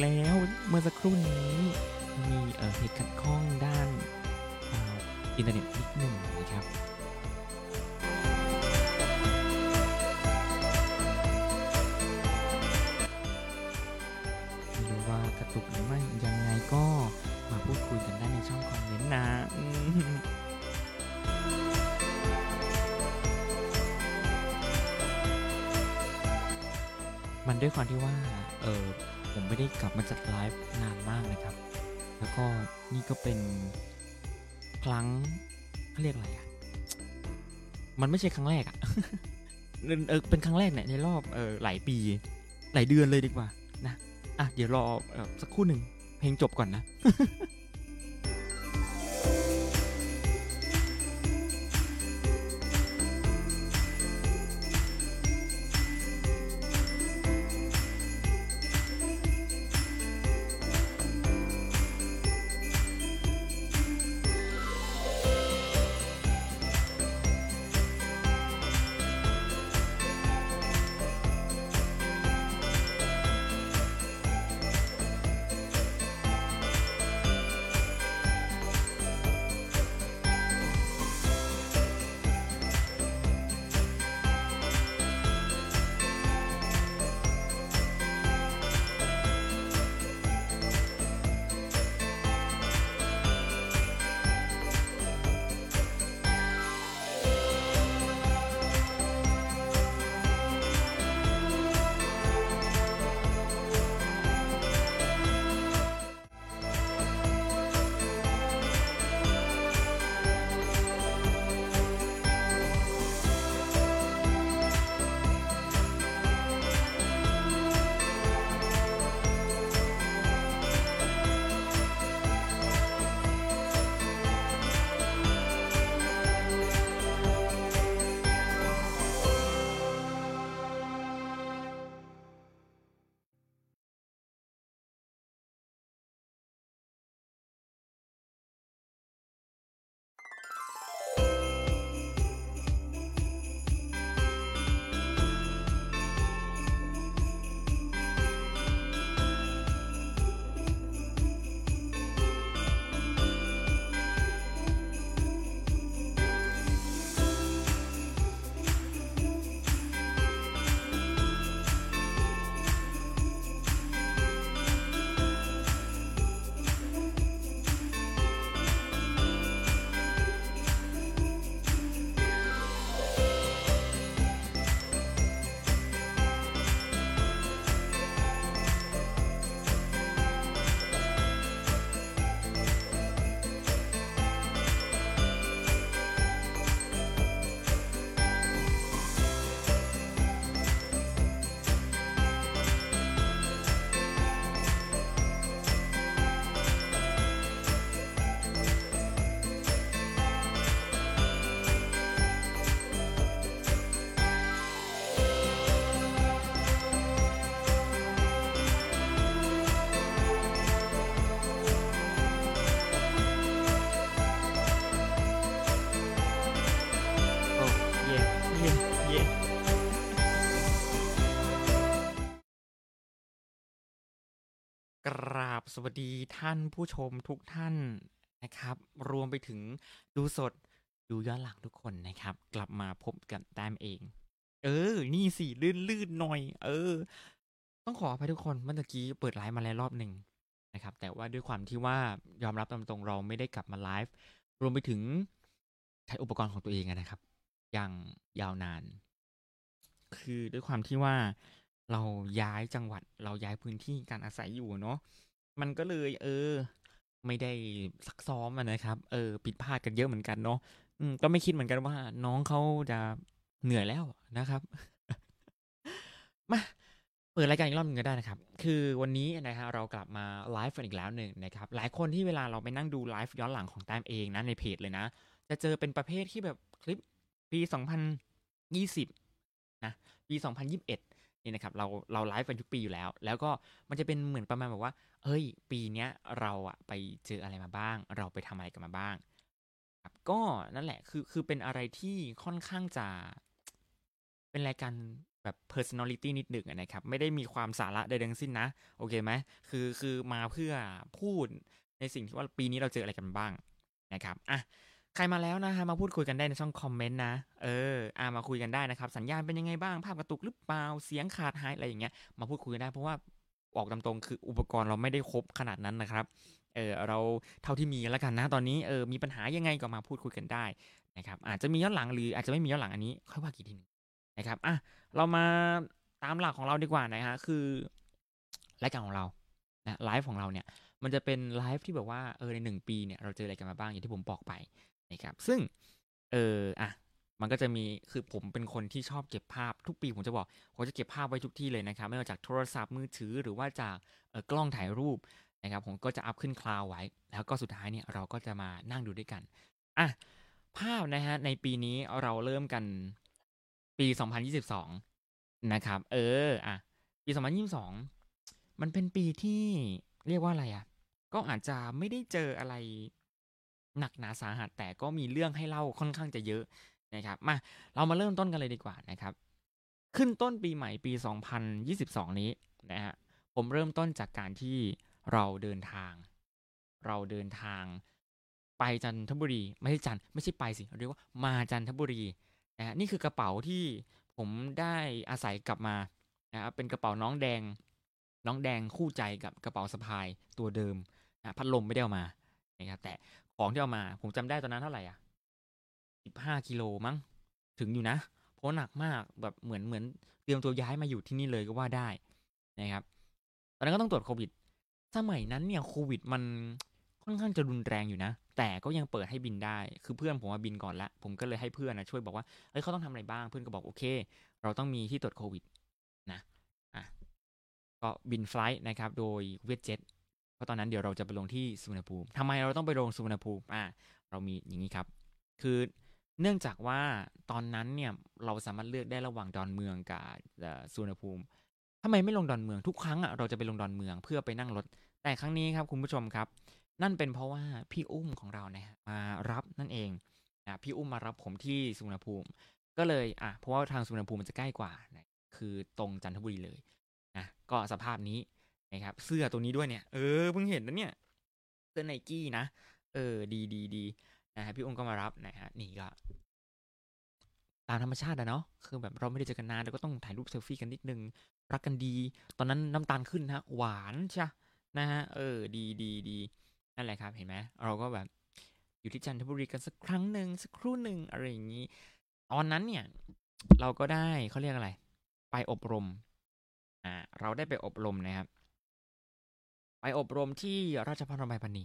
แล้วเมื่อสักครู่นี้มีเหตุขัดข้องด้านอินเทอร์เน็ตนิดหนึ่งนะครับไม่รู้ว่ากระตุกหรือไม่ยังไงก็มาพูดคุยกันได้ในช่องคอมเมนต์นะมันด้วยความที่ว่า เออ ไม่ได้กลับมาจัดไลฟ์นานมากนะครับ แล้วก็นี่ก็เป็นครั้งเขาเรียกอะไรอะ มันไม่ใช่ครั้งแรกอะเออเป็นครั้งแรกเนี่ยในรอบเออหลายปี หลายเดือนเลยดีกว่านะ อะ เดี๋ยวรอออสักครู่หนึ่งเพลงจบก่อนนะ สวัสดีท่านผู้ชมทุกท่านนะครับ รวมไปถึงดูสดดูย้อนหลังทุกคนนะครับ กลับมาพบกันแต้มเอง เออ นี่สิลื่นลื่นๆหน่อย เออ ต้องขออภัยทุกคนเมื่อกี้เปิดไลฟ์มาแล้วรอบหนึ่งนะครับ แต่ว่าด้วยความที่ว่ายอมรับตามตรงเราไม่ได้กลับมาไลฟ์รวมไปถึงใช้อุปกรณ์ของตัวเองนะครับ อย่างยาวนาน คือด้วยความที่ว่าเราย้ายจังหวัดเราย้ายพื้นที่การอาศัยอยู่เนาะ มันก็เลย เออ ไม่ได้ซักซ้อมอะนะครับ เออ ผิดพลาดกันเยอะเหมือนกันเนาะอืมก็ไม่คิดเหมือนกันว่า น้องเขาจะเหนื่อยแล้วนะครับ มาเปิดรายการอีกรอบหนึงก็ได้นะครับ คือวันนี้นะฮะเรากลับมาไลฟ์กันอีกแล้วหนึ่งนะครับ หลายคนที่เวลาเราไปนั่งดูไลฟ์ย้อนหลังของแต้มเองนะในเพจเลยนะ จะเจอเป็นประเภทที่แบบคลิปปี 2020 นะ ปี 2021 นี่นะครับเราเราไลฟ์กันทุกปีอยู่แล้ว แล้วก็มันจะเป็นเหมือนประมาณแบบว่าเฮ้ย ปีเนี้ยเราอะไปเจออะไรมาบ้าง เราไปทำอะไรกันมาบ้างครับก็นั่นแหละคือคือเป็นอะไรที่ค่อนข้างจะ เป็นรายการแบบ personality นิดหนึ่งนะครับ ไม่ได้มีความสาระใดทั้งสิ้นนะ โอเคไหมคือคือมาเพื่อพูดในสิ่งที่ว่าปีนี้เราเจออะไรกันบ้างนะครับอะ ใครมาแล้วนะฮะมาพูดคุยกันได้ในช่องคอมเมนต์นะ เอออ่ามาคุยกันได้นะครับ สัญญาณเป็นยังไงบ้าง ภาพกระตุกหรือเปล่า เสียงขาดหายอะไรอย่างเงี้ย มาพูดคุยกันได้เพราะว่าออกตามตรงคืออุปกรณ์เราไม่ได้ครบขนาดนั้นนะครับ เออเราเท่าที่มีแล้วกันนะตอนนี้ เออมีปัญหายังไงก็มาพูดคุยกันได้นะครับ อาจจะมีย้อนหลังหรืออาจจะไม่มีย้อนหลังอันนี้ ค่อยว่ากี่ทีนึงนะครับ อะ เรามาตามหลักของเราดีกว่านะฮะ คือรายการของเรา นะไลฟ์ของเราเนี่ย มันจะเป็นไลฟ์ที่แบบว่า เออในหนึ่งปีเนี่ยเราเจออะไรกันมาบ้างอย่างที่ผมบอกไป นะครับซึ่งเอออะมันก็จะมีคือผมเป็นคนที่ชอบเก็บภาพทุกปีผมจะบอกผมจะเก็บภาพไว้ทุกที่เลยนะครับ ไม่ว่าจากโทรศัพท์มือถือหรือว่าจากเออกล้องถ่ายรูปนะครับ ผมก็จะอัพขึ้นคลาวไว้ แล้วก็สุดท้ายเนี่ยเราก็จะมานั่งดูด้วยกันอะภาพนะฮะในปีนี้เราเริ่มกันปี 2022 นะครับ เอออะปี 2022 มันเป็นปีที่เรียกว่าอะไรอะ ก็อาจจะไม่ได้เจออะไร หนักหนาสาหัส แต่ก็มีเรื่องให้เล่าค่อนข้างจะเยอะนะครับมาเรามาเริ่มต้นกันเลยดีกว่านะครับ ขึ้นต้นปีใหม่ปี 2022 นี้นะฮะผมเริ่มต้นจากการที่เราเดินทาง เราเดินทางไปจันทบุรี ไม่ใช่จันไม่ใช่ไปสิเรียกว่ามาจันทบุรีนะฮะนี่คือกระเป๋าที่ผมได้อาศัยกลับมานะครับเป็นกระเป๋าน้องแดง น้องแดงคู่ใจกับกระเป๋าสะพายตัวเดิมนะพัดลมไม่ได้เอามานะครับแต่ ของที่เอามา ผมจำได้ตอนนั้นเท่าไหร่อะสิบห้ากิโลมั้งถึงอยู่นะเพราะหนักมากแบบเหมือนเหมือนเตรียมตัวย้ายมาอยู่ที่นี่เลยก็ว่าได้นะครับ ตอนนั้นก็ต้องตรวจโควิด สมัยนั้นเนี่ยโควิดมันค่อนข้างจะรุนแรงอยู่นะ แต่ก็ยังเปิดให้บินได้ คือเพื่อนผมมาบินก่อนละ ผมก็เลยให้เพื่อนนะช่วยบอกว่า เฮ้ยเขาต้องทำอะไรบ้าง เพื่อนก็บอกโอเค เราต้องมีที่ตรวจโควิดนะ อะ ก็บินไฟล์นะครับ โดยเวทเจ็ต เพราะตอนนั้นเดี๋ยวเราจะไปลงที่สุวรรณภูมิทำไมเราต้องไปลงสุวรรณภูมิอะเรามีอย่างนี้ครับ คือเนื่องจากว่าตอนนั้นเนี่ยเราสามารถเลือกได้ระหว่างดอนเมืองกับสุวรรณภูมิทำไมไม่ลงดอนเมืองทุกครั้งอะเราจะไปลงดอนเมืองเพื่อไปนั่งรถ แต่ครั้งนี้ครับคุณผู้ชมครับ นั่นเป็นเพราะว่าพี่อุ้มของเราเนี่ยมารับนั่นเองนะพี่อุ้มมารับผมที่สุวรรณภูมิ ก็เลยอะเพราะว่าทางสุวรรณภูมิมันจะใกล้กว่านะคือตรงจันทบุรีเลยนะก็สภาพนี้ นะครับ เสื้อตัวนี้ด้วยเนี่ย เออเพิ่งเห็นนะเนี่ย เสื้อไนกี้นะ เออ ดีดีดีนะฮะพี่อุ้มก็มารับนะฮะ นี่ก็ตามธรรมชาติอะเนาะ คือแบบเราไม่ได้เจอกันนานเราก็ต้องถ่ายรูปเซลฟี่กันนิดนึง รักกันดี ตอนนั้นน้ำตาลขึ้นฮะ หวานใช่นะฮะ เออ ดีดีดีนั่นแหละครับ เห็นไหมเราก็แบบอยู่ที่จันทบุรีกันสักครั้งหนึ่งสักครู่หนึ่งอะไรอย่างนี้ ตอนนั้นเนี่ย เราก็ได้เขาเรียกอะไร ไปอบรม อ่า เราได้ไปอบรมนะครับ ไปอบรมที่ราชพัฒน์รมายพันี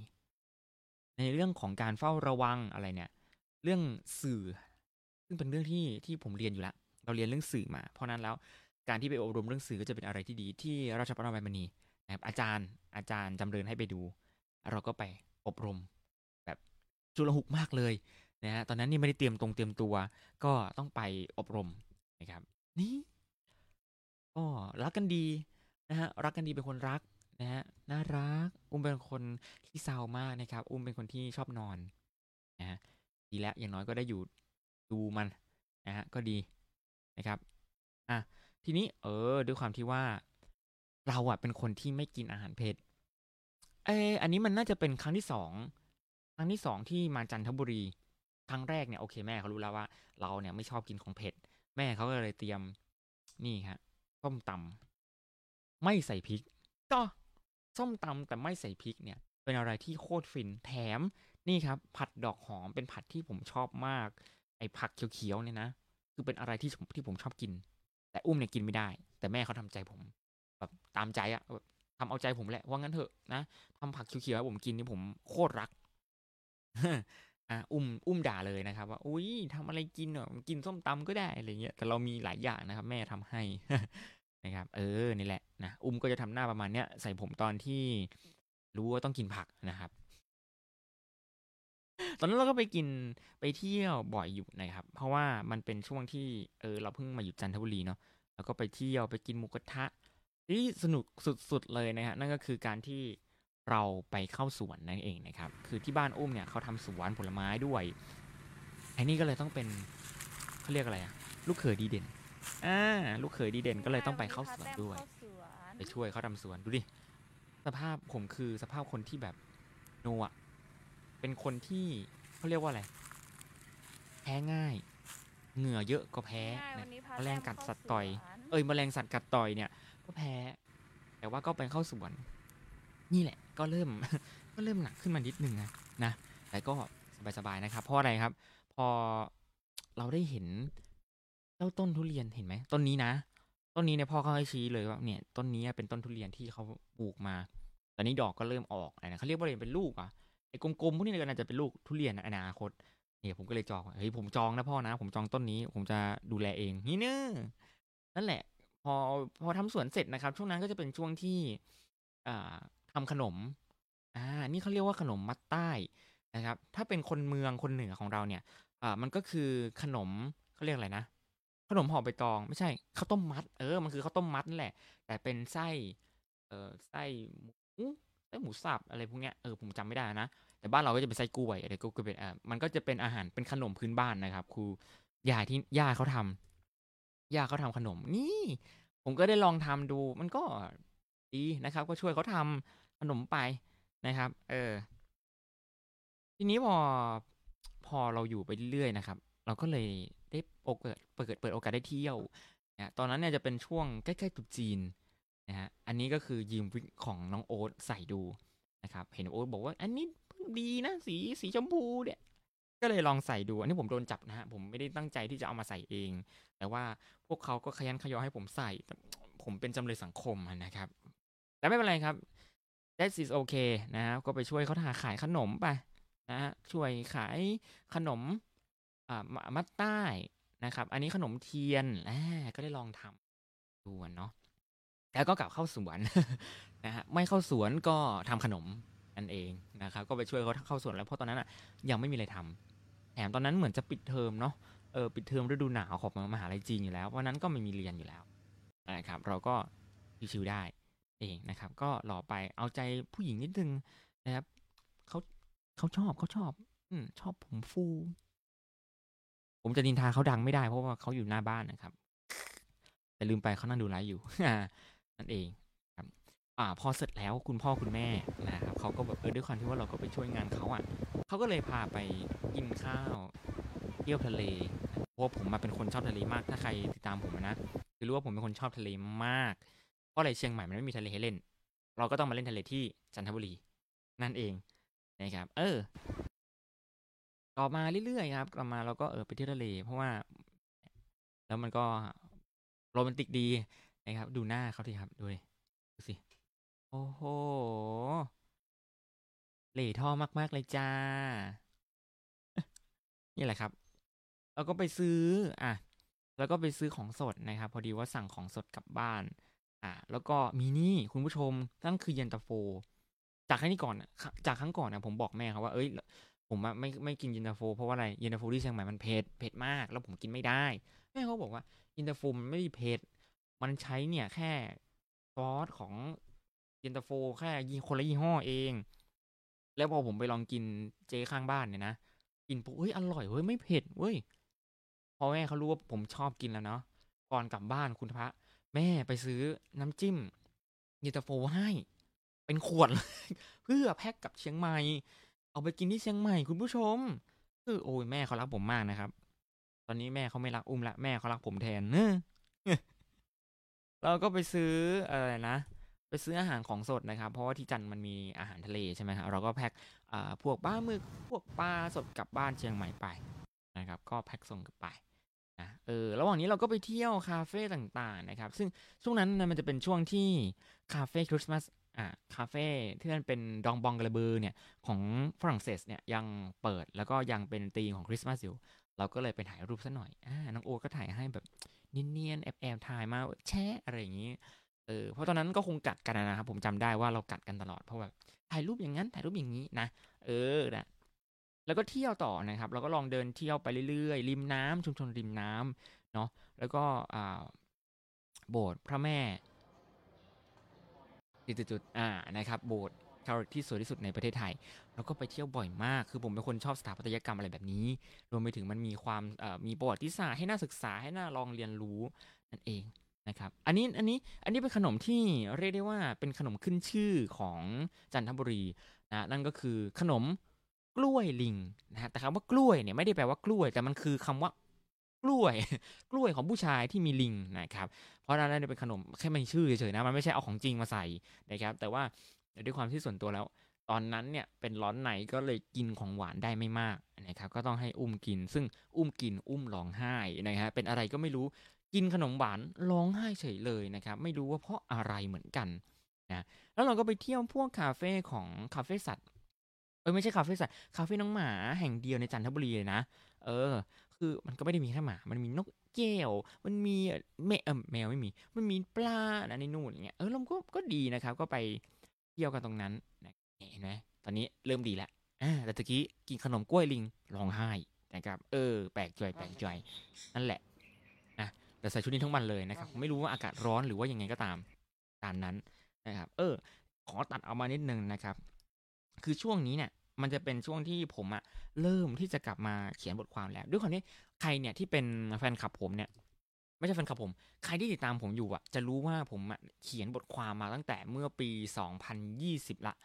ในเรื่องของการเฝ้าระวังอะไรเนี่ย เรื่องสื่อ ซึ่งเป็นเรื่องที่ที่ผมเรียนอยู่แล้วเราเรียนเรื่องสื่อมา เพราะนั้นแล้วการที่ไปอบรมเรื่องสื่อก็จะเป็นอะไรที่ดีที่ราชพัฒน์รมายพันีนะครับอาจารย์อาจารย์จำเริญให้ไปดู เราก็ไปอบรมแบบจุลหุกมากเลยนะฮะตอนนั้นนี่ไม่ได้เตรียมตรงเตรียมตัว ก็ต้องไปอบรมนะครับ นี่ก็รักกันดีนะฮะรักกันดีเป็นคนรัก นะฮะน่ารัก อุ้มเป็นคนที่เศร้ามากนะครับ อุ้มเป็นคนที่ชอบนอนนะฮะดีแล้วอย่างน้อยก็ได้อยู่ดูมันนะฮะก็ดีนะครับอะทีนี้เออ ด้วยความที่ว่า เราอะเป็นคนที่ไม่กินอาหารเผ็ดเอออันนี้มันน่าจะเป็นครั้งที่สองครั้งที่สองที่มาจันทบุรี ครั้งแรกเนี่ยโอเคแม่เขารู้แล้วว่า เราเนี่ยไม่ชอบกินของเผ็ด แม่เขาก็เลยเตรียมนี่ครับส้มตำไม่ใส่พริกก็ ส้มตำแต่ไม่ใส่พริกเนี่ย เป็นอะไรที่โคตรฟินแถมนี่ครับ ผัดดอกหอมเป็นผัดที่ผมชอบมาก ไอ้ผักเขียวๆเนี่ยนะ คือเป็นอะไรที่ที่ผมชอบกิน แต่อุ้มเนี่ยกินไม่ได้ แต่แม่เขาทำใจผม แบบตามใจอะแบบทำเอาใจผมแหละว่างั้นเถอะนะทำผักเขียวๆให้ผมกินนี่ผมโคตรรักอะอุ้มอุ้มด่าเลยนะครับ ว่าอุ้ยทำอะไรกินเนอะกินส้มตำก็ได้อะไรเงี้ยแต่เรามีหลายอย่างนะครับ แม่ทำให้ นะครับ เออนี่แหละนะอุ้มก็จะทำหน้าประมาณเนี้ยใส่ผมตอนที่รู้ว่าต้องกินผักนะครับ ตอนนั้นเราก็ไปกินไปเที่ยวบ่อยอยู่นะครับ เพราะว่ามันเป็นช่วงที่เออเราเพิ่งมาอยู่จันทบุรีเนาะแล้วก็ไปเที่ยวไปกินหมูกระทะที่สนุกสุดๆเลยนะฮะนั่นก็คือการที่เราไปเข้าสวนนั่นเองนะครับ คือที่บ้านอุ้มเนี่ยเขาทำสวนผลไม้ด้วยไอ้นี่ก็เลยต้องเป็นเขาเรียกอะไรอะลูกเขยดีเด่น อ่าลูกเขยดีเด่นก็เลยต้องไปเข้าสวนแต้มด้วยเข้าสวนไปช่วยเขาทำสวนดูดิสภาพผมคือสภาพคนที่แบบโนอะเป็นคนที่เขาเรียกว่าอะไร แพ้ง่าย เหงื่อเยอะก็แพ้ง่ายๆนะวันนี้พาแมลงต้กัดเข้าสัตว์ต่อยสวนเอ้ยแมลงสัตว์กัดต่อยเนี่ย ก็แพ้ แต่ว่าก็ไปเข้าสวน นี่แหละ ก็เริ่ม ก็เริ่มหนักขึ้นมานิดนึงนะนะแต่ก็สบายๆนะครับ เพราะอะไรครับ พอเราได้เห็น เจ้าต้นทุเรียนเห็นไหมต้นนี้นะต้นนี้เนี่ยพ่อเขาให้ชี้เลยว่าเนี่ยต้นนี้เป็นต้นทุเรียนที่เขาปลูกมา ตอนนี้ดอกก็เริ่มออกอะไรนะเขาเรียกว่าอะไรเป็นลูกอะไอ้กลมๆพวกนี้ก็น่าจะเป็นลูกทุเรียนอนาคตเนี่ยผมก็เลยจองเฮ้ยผมจองนะพ่อนะ ผมจองต้นนี้ ผมจะดูแลเองนี่เนอะนั่นแหละ พอพอทำสวนเสร็จนะครับ ช่วงนั้นก็จะเป็นช่วงที่อ่าทำขนมอ่านี่เขาเรียกว่าขนมมัดใต้นะครับ ถ้าเป็นคนเมืองคนเหนือของเราเนี่ยอ่ามันก็คือขนมเขาเรียกอะไรนะ นมห่อใบตอง ไม่ใช่ข้าวต้มมัด เออมันคือข้าวต้มมัดนั่นแหละ แต่เป็นไส้เออไส้หมูไส้หมูสับอะไรพวกเนี้ยเออผมจำไม่ได้นะแต่บ้านเราก็จะเป็นไส้กล้วยอะไรก็เป็นอ่ามันก็จะเป็นอาหารเป็นขนมพื้นบ้านนะครับครูยายที่ย่าเขาทำย่าเขาทำขนมนี่ ผมก็ได้ลองทำดู มันก็ดีนะครับ ก็ช่วยเขาทำขนมไปนะครับ เออ ทีนี้พอพอเราอยู่ไปเรื่อยๆนะครับ เราก็เลย ได้โอกาสเปิดเปิดโอกาสได้เที่ยวนะตอนนั้นเนี่ยจะเป็นช่วงใกล้ๆตุจีนนะฮะอันนี้ก็คือยืมวิกของน้องโอ๊ตใส่ดูนะครับเห็นโอ๊ตบอกว่าอันนี้ดีนะสีสีชมพูเนี่ยก็เลยลองใส่ดู อันนี้ผมโดนจับนะฮะ ผมไม่ได้ตั้งใจที่จะเอามาใส่เอง แต่ว่าพวกเขาก็ขยันขยอให้ผมใส่ ผมเป็นจำเลยสังคมนะครับ แต่ไม่เป็นไรครับ that is okay นะฮะก็ไปช่วยเขาทาขายขนมไปนะฮะช่วยขายขนม มัดใต้นะครับ อันนี้ขนมเทียนอ่าก็ได้ลองทำดูเนาะแล้วก็กลับเข้าสวนนะฮะไม่เข้าสวนก็ทำขนมนั่นเองนะครับ ก็ไปช่วยเขาเข้าสวนแล้วเพราะตอนนั้นอะ ยังไม่มีอะไรทำแถมตอนนั้นเหมือนจะปิดเทอมเนาะเออปิดเทอมฤดูหนาวของมหาลัยจีนอยู่แล้ววันนั้นก็ไม่มีเรียนอยู่แล้วนะครับ เราก็ชิวๆได้เองนะครับ ก็รอไปเอาใจผู้หญิงนิดนึงนะครับเขาเขาชอบเขาชอบ อืมชอบผมฟู ผมจะนินทาเขาดังไม่ได้เพราะว่าเขาอยู่หน้าบ้านนะครับ แต่ลืมไปเขานั่งดูไลฟ์อยู่นั่นเองครับ อ่า พอเสร็จแล้วคุณพ่อคุณแม่นะครับเขาก็แบบเออด้วยความที่ว่าเราก็ไปช่วยงานเขาอะเขาก็เลยพาไปกินข้าวเที่ยวทะเลเพราะผมมาเป็นคนชอบทะเลมาก ถ้าใครติดตามผมนะจะรู้ว่าผมเป็นคนชอบทะเลมาก เพราะอะไรเชียงใหม่มันไม่มีทะเลให้เล่น เราก็ต้องมาเล่นทะเลที่จันทบุรี นั่นเองนะครับ เออ ต่อมาเรื่อยๆครับต่อมาเราก็เออไปเที่ยวทะเล เพราะว่า แล้วมันก็โรแมนติกดีนะครับ ดูหน้าเขาทีครับดูดิดูสิโอ้โหเหล่ท่อมาก ๆ เลยจ้า นี่แหละครับเราก็ไปซื้อ อะ แล้วก็ไปซื้อของสดนะครับ พอดีว่าสั่งของสดกลับบ้าน อ่าแล้วก็มีนี่คุณผู้ชมนั่นคือเย็นตาโฟ จากครั้งนี้ก่อน จากครั้งก่อนนะผมบอกแม่ครับว่า เอ้ย ผมอะไม่ไม่กินย็นตาโฟ เพราะว่าอะไรย็นตาโฟที่เชียงใหม่มันเผ็ดเผ็ดมาก แล้วผมกินไม่ได้แม่เขาบอกว่าย็นตาโฟมันไม่ได้เผ็ดมันใช้เนี่ยแค่ซอสของย็นตาโฟแค่ยี่คนละยี่ห้อเอง แล้วพอผมไปลองกินเจข้างบ้านเนี่ยนะกินปุ๊บเฮ้ยอร่อยเว้ยไม่เผ็ดเว้ยพอแม่เขารู้ว่าผมชอบกินแล้วเนาะก่อนกลับบ้านคุณพระ แม่ไปซื้อน้ำจิ้มย็นตาโฟให้ เป็นขวดเลยเพื่อแพ็กกับเชียงใหม่ เอาไปกินที่เชียงใหม่คุณผู้ชม คือโอ้ยแม่เขารักผมมากนะครับ ตอนนี้แม่เขาไม่รักอุ้มละแม่เขารักผมแทนเนอะเราก็ไปซื้ออะไรนะไปซื้ออาหารของสดนะครับ เพราะว่าที่จันมันมีอาหารทะเลใช่ไหมครับเราก็แพ็คพวกปลาหมึกพวกปลาสดกลับบ้านเชียงใหม่ไปนะครับ ก็แพ็คส่งกลับไปนะเออระหว่างนี้เราก็ไปเที่ยวคาเฟ่ต่างๆนะครับ ซึ่งช่วงนั้นนะมันจะเป็นช่วงที่คาเฟ่คริสต์มาส อ่าคาเฟ่ที่มันเป็นดองบองกระเบือเนี่ยของฝรั่งเศสเนี่ยยังเปิดแล้วก็ยังเป็นธีมของคริสต์มาสอยู่เราก็เลยไปถ่ายรูปซะหน่อยอ่าน้องโอก็ถ่ายให้แบบเนียนๆแอบๆถ่ายมาแชะอะไรอย่างนี้เออเพราะตอนนั้นก็คงกัดกันนะครับผมจำได้ว่าเรากัดกันตลอดเพราะแบบถ่ายรูปอย่างนั้นถ่ายรูปอย่างนี้นะเออนะแล้วก็เที่ยวต่อนะครับ เราก็ลองเดินเที่ยวไปเรื่อยๆริมน้ำชุมชนริมน้ำเนาะแล้วก็อ่าโบสถ์พระแม่ จุดๆอ่านะครับโบสถ์คาร์ที่สวยที่สุดในประเทศไทย แล้วก็ไปเที่ยวบ่อยมาก คือผมเป็นคนชอบสถาปัตยกรรมอะไรแบบนี้ รวมไปถึงมันมีความมีประวัติศาสตร์ให้น่าศึกษาให้น่าลองเรียนรู้นั่นเองนะครับ อันนี้อันนี้อันนี้เป็นขนมที่เรียกได้ว่าเป็นขนมขึ้นชื่อของจันทบุรีนะนั่นก็คือขนมกล้วยลิงนะฮะแต่คำว่ากล้วยเนี่ยไม่ได้แปลว่ากล้วย แต่มันคือคำว่า กล้วย กล้วยของผู้ชายที่มีลิงนะครับ เพราะนั้นเนี่ยเป็นขนมแค่ไม่ชื่อเฉยๆนะ มันไม่ใช่เอาของจริงมาใส่นะครับ แต่ว่าด้วยความที่ส่วนตัวแล้ว ตอนนั้นเนี่ยเป็นร้อนไหนก็เลยกินของหวานได้ไม่มากนะครับ ก็ต้องให้อุ้มกิน ซึ่งอุ้มกินอุ้มร้องไห้นะฮะ เป็นอะไรก็ไม่รู้ กินขนมหวานร้องไห้เฉยเลยนะครับ ไม่รู้ว่าเพราะอะไรเหมือนกันนะแล้วเราก็ไปเที่ยวพวกคาเฟ่ของคาเฟ่สัตว์เออไม่ใช่คาเฟ่สัตว์คาเฟ่น้องหมาแห่งเดียวในจันทบุรีเลยนะ เออ คือมันก็ไม่ได้มีแค่หมา มันมีนกแก้ว มันมีแมวเออแมวไม่มี มันมีปลานะในนู่นอย่างเงี้ย เออเราก็ก็ดีนะครับ ก็ไปเที่ยวกันตรงนั้นนะเห็นไหมตอนนี้เริ่มดีแล้วอ่าแต่ตะกี้กินขนมกล้วยลิงร้องไห้นะครับ เออ แปลกใจแปลกใจนั่นแหละนะแต่ใส่ชุดนี้ทั้งวันเลยนะครับ ไม่รู้ว่าอากาศร้อนหรือว่ายังไงก็ตามตามนั้นนะครับ เออ ขอตัดเอามานิดนึงนะครับ คือช่วงนี้เนี่ย มันจะเป็นช่วงที่ผมอะเริ่มที่จะกลับมาเขียนบทความแล้ว ด้วยความที่ใครเนี่ยที่เป็นแฟนคลับผมเนี่ย ไม่ใช่แฟนคลับผม ใครที่ติดตามผมอยู่อะจะรู้ว่าผมอะเขียนบทความมาตั้งแต่เมื่อปี 2020 ละ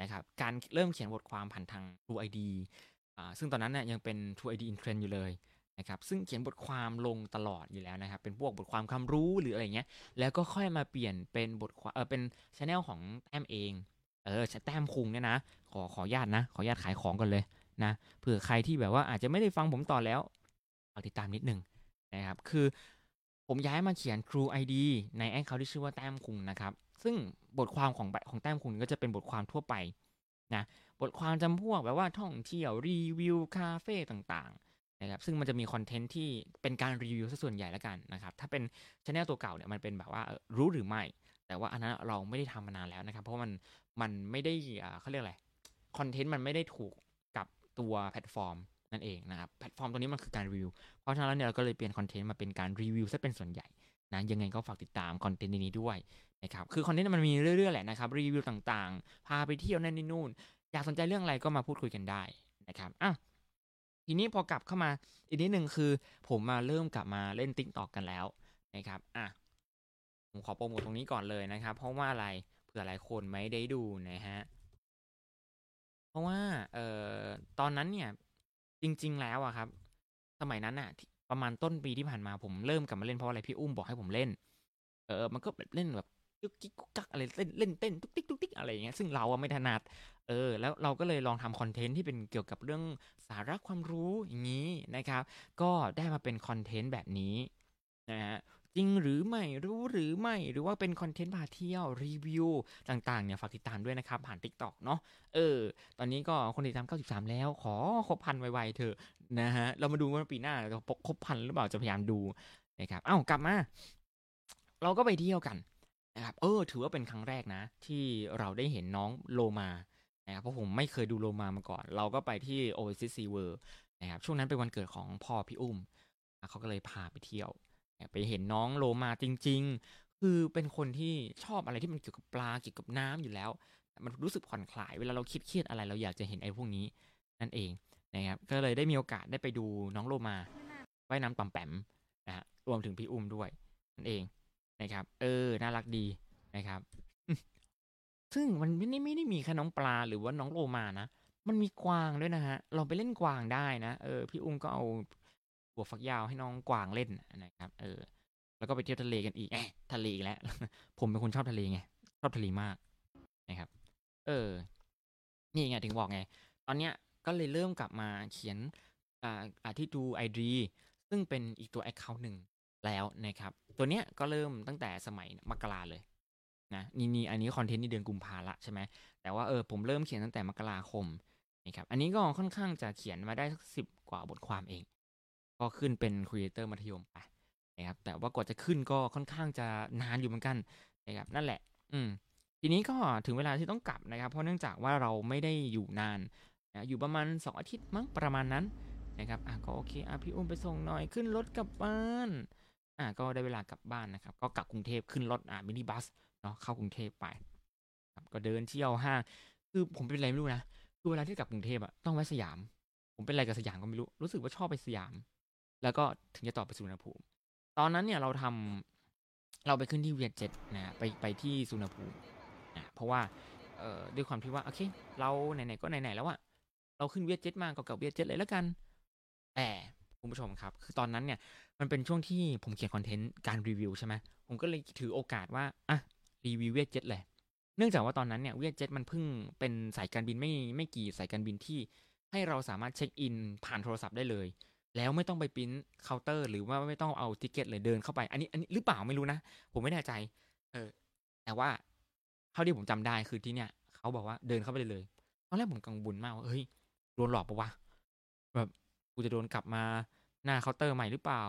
นะครับ การเริ่มเขียนบทความผ่านทาง True ID อ่าซึ่งตอนนั้นเนี่ยยังเป็น True ID in Trend อยู่เลยนะครับซึ่งเขียนบทความลงตลอดอยู่แล้วนะครับ เป็นพวกบทความความรู้หรืออะไรเงี้ย แล้วก็ค่อยมาเปลี่ยนเป็นบทความเออเป็นช anel ของแต้มเอง เออแต้มคุงเนี่ยนะ ขอขอญาตนะ ขอญาตขายของกันเลยนะเผื่อใครที่แบบว่าอาจจะไม่ได้ฟังผมต่อแล้วฝาติดตามนิดนึงนะครับ คือผมย้ายมาเขียน True ID ในแอคเคาท์ที่ชื่อว่าแต้มคุงนะครับ ซึ่งบทความของของแต้มคุงก็จะเป็นบทความทั่วไปนะบทความจำพวกแบบว่าท่องเที่ยวรีวิวคาเฟ่ต่างๆนะครับซึ่งมันจะมีคอนเทนต์ที่เป็นการรีวิวซะส่วนใหญ่แล้วกันนะครับ ถ้าเป็นช anel ตัวเก่าเนี่ยมันเป็นแบบว่ารู้หรือไม่ แต่ว่าอันนั้นเราไม่ได้ทำมานานแล้วนะครับ เพราะมันมันไม่ได้อ่าเขาเรียกอะไรคอนเทนต์มันไม่ได้ถูกกับตัวแพลตฟอร์มนั่นเองนะครับแพลตฟอร์มตัวนี้มันคือการรีวิวเพราะฉะนั้นเนี่ยเราก็เลยเปลี่ยนคอนเทนต์มาเป็นการรีวิวซะเป็นส่วนใหญ่นะยังไงก็ฝากติดตามคอนเทนต์นี้ด้วยนะครับคือคอนเทนต์มันมีเรื่อยๆแหละนะครับรีวิวต่างๆ พาไปเที่ยวนั่นนี่นู่น อยากสนใจเรื่องอะไรก็มาพูดคุยกันได้นะครับอะทีนี้พอกลับเข้ามาอีกนิดหนึ่งคือผมมาเริ่มกลับมาเล่นติ๊กตอกกันแล้วนะครับอะ ผมขอโปรโมทตรงนี้ก่อนเลยนะครับ เพราะว่าอะไรเผื่อหลายคนไม่ได้ดูนะฮะเพราะว่าเอ่อตอนนั้นเนี่ยจริง ๆ แล้วอะครับ สมัยนั้นอะประมาณต้นปีที่ผ่านมาผมเริ่มกลับมาเล่นเพราะอะไรพี่อุ้มบอกให้ผมเล่น เออมันก็แบบเล่นแบบยุกกิ๊กกุ๊กกักอะไรเล่นเล่นเต้นตุ๊กติ๊กตุ๊กติ๊กอะไรอย่างเงี้ยซึ่งเราอะไม่ถนัดเออ แล้วเราก็เลยลองทำคอนเทนต์ที่เป็นเกี่ยวกับเรื่องสาระความรู้อย่างนี้นะครับ ก็ได้มาเป็นคอนเทนต์แบบนี้นะฮะ จริงหรือไม่รู้หรือไม่หรือว่าเป็นคอนเทนต์พาเที่ยวรีวิวต่างๆเนี่ยฝากติดตามด้วยนะครับผ่าน TikTok เนาะเออ ตอนนี้ก็คนติดตาม 93 แล้ว ขอครบพันไวๆเถอะนะฮะเรามาดูว่าปีหน้าเราครบพันหรือเปล่าจะพยายามดูนะครับเอ้ากลับมา เราก็ไปเที่ยวกันนะครับเออ ถือว่าเป็นครั้งแรกนะ ที่เราได้เห็นน้องโลมานะครับเพราะผมไม่เคยดูโลมามาก่อน เราก็ไปที่ Oasis Sea World นะครับช่วงนั้นเป็นวันเกิดของพ่อพี่อุ้มเขาก็เลยพาไปเที่ยว ไปเห็นน้องโลมาจริง ๆ คือเป็นคนที่ชอบอะไรที่มันเกี่ยวกับปลาเกี่ยวกับน้ำอยู่แล้ว มันรู้สึกผ่อนคลายเวลาเราคิดเครียดอะไรเราอยากจะเห็นไอ้พวกนี้นั่นเองนะครับก็เลยได้มีโอกาสได้ไปดูน้องโลมาว่ายน้ำต่ำแปมนะฮะรวมถึงพี่อุ้มด้วยนั่นเองนะครับ เออน่ารักดีนะครับ ซึ่งมันไม่ได้ไม่ได้มีแค่น้องปลาหรือว่าน้องโลมานะมันมีกวางด้วยนะฮะเราไปเล่นกวางได้นะเออพี่อุ้มก็เอา หัวฝักยาวให้น้องกวางเล่นนะครับ เออ แล้วก็ไปเที่ยวทะเลกันอีกทะเลอีกแล้ว ผมเป็นคนชอบทะเลไง ชอบทะเลมากนะครับ เออ นี่ไงถึงบอกไง ตอนเนี้ยก็เลยเริ่มกลับมาเขียนอ่าอ่าที่ดูไอดีซึ่งเป็นอีกตัว Account หนึ่งแล้วนะครับ ตัวเนี้ยก็เริ่มตั้งแต่สมัยมกราเลยนะนี่นี่อันนี้คอนเทนต์นี่เดือนกุมภาละใช่ไหมแต่ว่าเออผมเริ่มเขียนตั้งแต่มกราคมนะครับอันนี้ก็ค่อนข้างจะเขียนมาได้สักสิบกว่าบทความเอง ก็ขึ้นเป็นครีเอเตอร์มัธยมไปนะครับแต่ว่ากว่าจะขึ้นก็ค่อนข้างจะนานอยู่เหมือนกันนะครับนั่นแหละ อืมทีนี้ก็ถึงเวลาที่ต้องกลับนะครับ เพราะเนื่องจากว่าเราไม่ได้อยู่นานนะอยู่ประมาณสองอาทิตย์มั้งประมาณนั้นนะครับอะก็โอเคอะพี่อุ้มไปส่งหน่อยขึ้นรถกลับบ้านอะก็ได้เวลากลับบ้านนะครับ ก็กลับกรุงเทพขึ้นรถอะมินิบัสเนาะเข้ากรุงเทพไปครับก็เดินเที่ยวห้างคือผมเป็นอะไรไม่รู้นะคือคือเวลาที่กลับกรุงเทพอะต้องแวะสยาม ผมเป็นอะไรกับสยามก็ไม่รู้รู้สึกว่าชอบไปสยาม แล้วก็ถึงจะต่อไปสุวรรณภูมิ ตอนนั้นเนี่ยเราทำเราไปขึ้นที่เวียดเจ็ตนะไปไปที่สุวรรณภูมินะเพราะว่าเอ่อด้วยความที่ว่าโอเค เราไหนๆก็ไหนๆแล้วอะเราขึ้นเวียดเจ็ตมาก็กลับเวียดเจ็ตเลยแล้วกัน แต่คุณผู้ชมครับ คือตอนนั้นเนี่ยมันเป็นช่วงที่ผมเขียนคอนเทนต์การรีวิวใช่ไหมผมก็เลยถือโอกาสว่าอะรีวิวเวียดเจ็ตเลยเนื่องจากว่าตอนนั้นเนี่ยเวียดเจ็ตมันเพิ่งเป็นสายการบินไม่ไม่กี่สายการบินที่ให้เราสามารถเช็คอินผ่านโทรศัพท์ได้เลย แล้วไม่ต้องไปปิ้นเคาน์เตอร์ หรือว่าไม่ต้องเอา ticket เลยเดินเข้าไป อันนี้อันนี้หรือเปล่าไม่รู้นะ ผมไม่แน่ใจ เออ แต่ว่าเท่าที่ผมจำได้คือที่เนี่ยเขาบอกว่าเดินเข้าไปเลยเลยตอนแรกผมกังวลมากว่าเฮ้ยโดนหลอกปะวะแบบกูจะโดนกลับมาหน้าเคาน์เตอร์ใหม่หรือเปล่า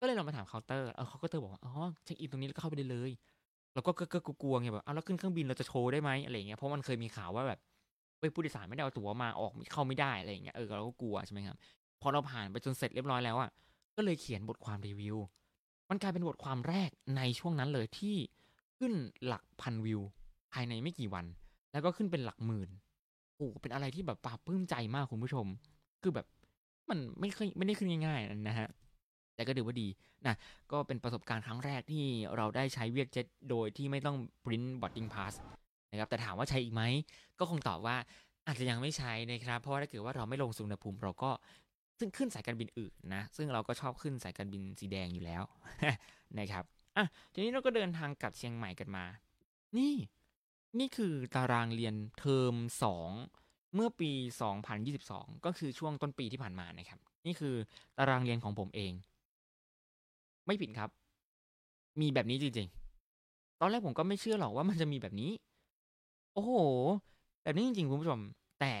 ก็เลยลองมาถามเคาน์เตอร์เออเขาก็เตอร์บอกว่าอ๋อเช็คอินตรงนี้แล้วก็เข้าไปได้เลยแล้วก็ก็ก็กลัวไงแบบอ้าวแล้วขึ้นเครื่องบินเราจะโชว์ได้ไหมอะไรเงี้ยเพราะมันเคยมีข่าวว่าแบบเฮ้ยผู้โดยสารไม่ได้เอาตั๋วมาออกเข้าไม่ได้อะไรเงี้ยเออเราก็กลัวใช่ไหมครับ พอเราผ่านไปจนเสร็จเรียบร้อยแล้วอะ ก็เลยเขียนบทความรีวิว มันกลายเป็นบทความแรกในช่วงนั้นเลยที่ขึ้นหลักพันวิว ภายในไม่กี่วัน แล้วก็ขึ้นเป็นหลักหมื่นโอ้เป็นอะไรที่แบบปลาบปลื้มใจมากคุณผู้ชม คือแบบมันไม่เคยไม่ได้ขึ้นง่ายๆนะฮะแต่ก็ถือว่าดีนะก็เป็นประสบการณ์ครั้งแรกที่เราได้ใช้เวียดเจ็ตโดยที่ไม่ต้อง print boarding pass นะครับแต่ถามว่าใช้อีกไหม ก็คงตอบว่าอาจจะยังไม่ใช้นะครับ เพราะว่าถ้าเกิดว่าเราไม่ลงสุวรรภูมิ เราก็ ซึ่งขึ้นสายการบินอื่นนะ ซึ่งเราก็ชอบขึ้นสายการบินสีแดงอยู่แล้วนะครับอะทีนี้เราก็เดินทางกลับเชียงใหม่กันมา นี่ นี่คือตารางเรียนเทอมสองเมื่อปี 2022 ก็คือช่วงต้นปีที่ผ่านมานะครับ นี่คือตารางเรียนของผมเอง ไม่ผิดครับ มีแบบนี้จริงๆ ตอนแรกผมก็ไม่เชื่อหรอกว่ามันจะมีแบบนี้ โอ้โห แบบนี้จริงๆคุณผู้ชม แต่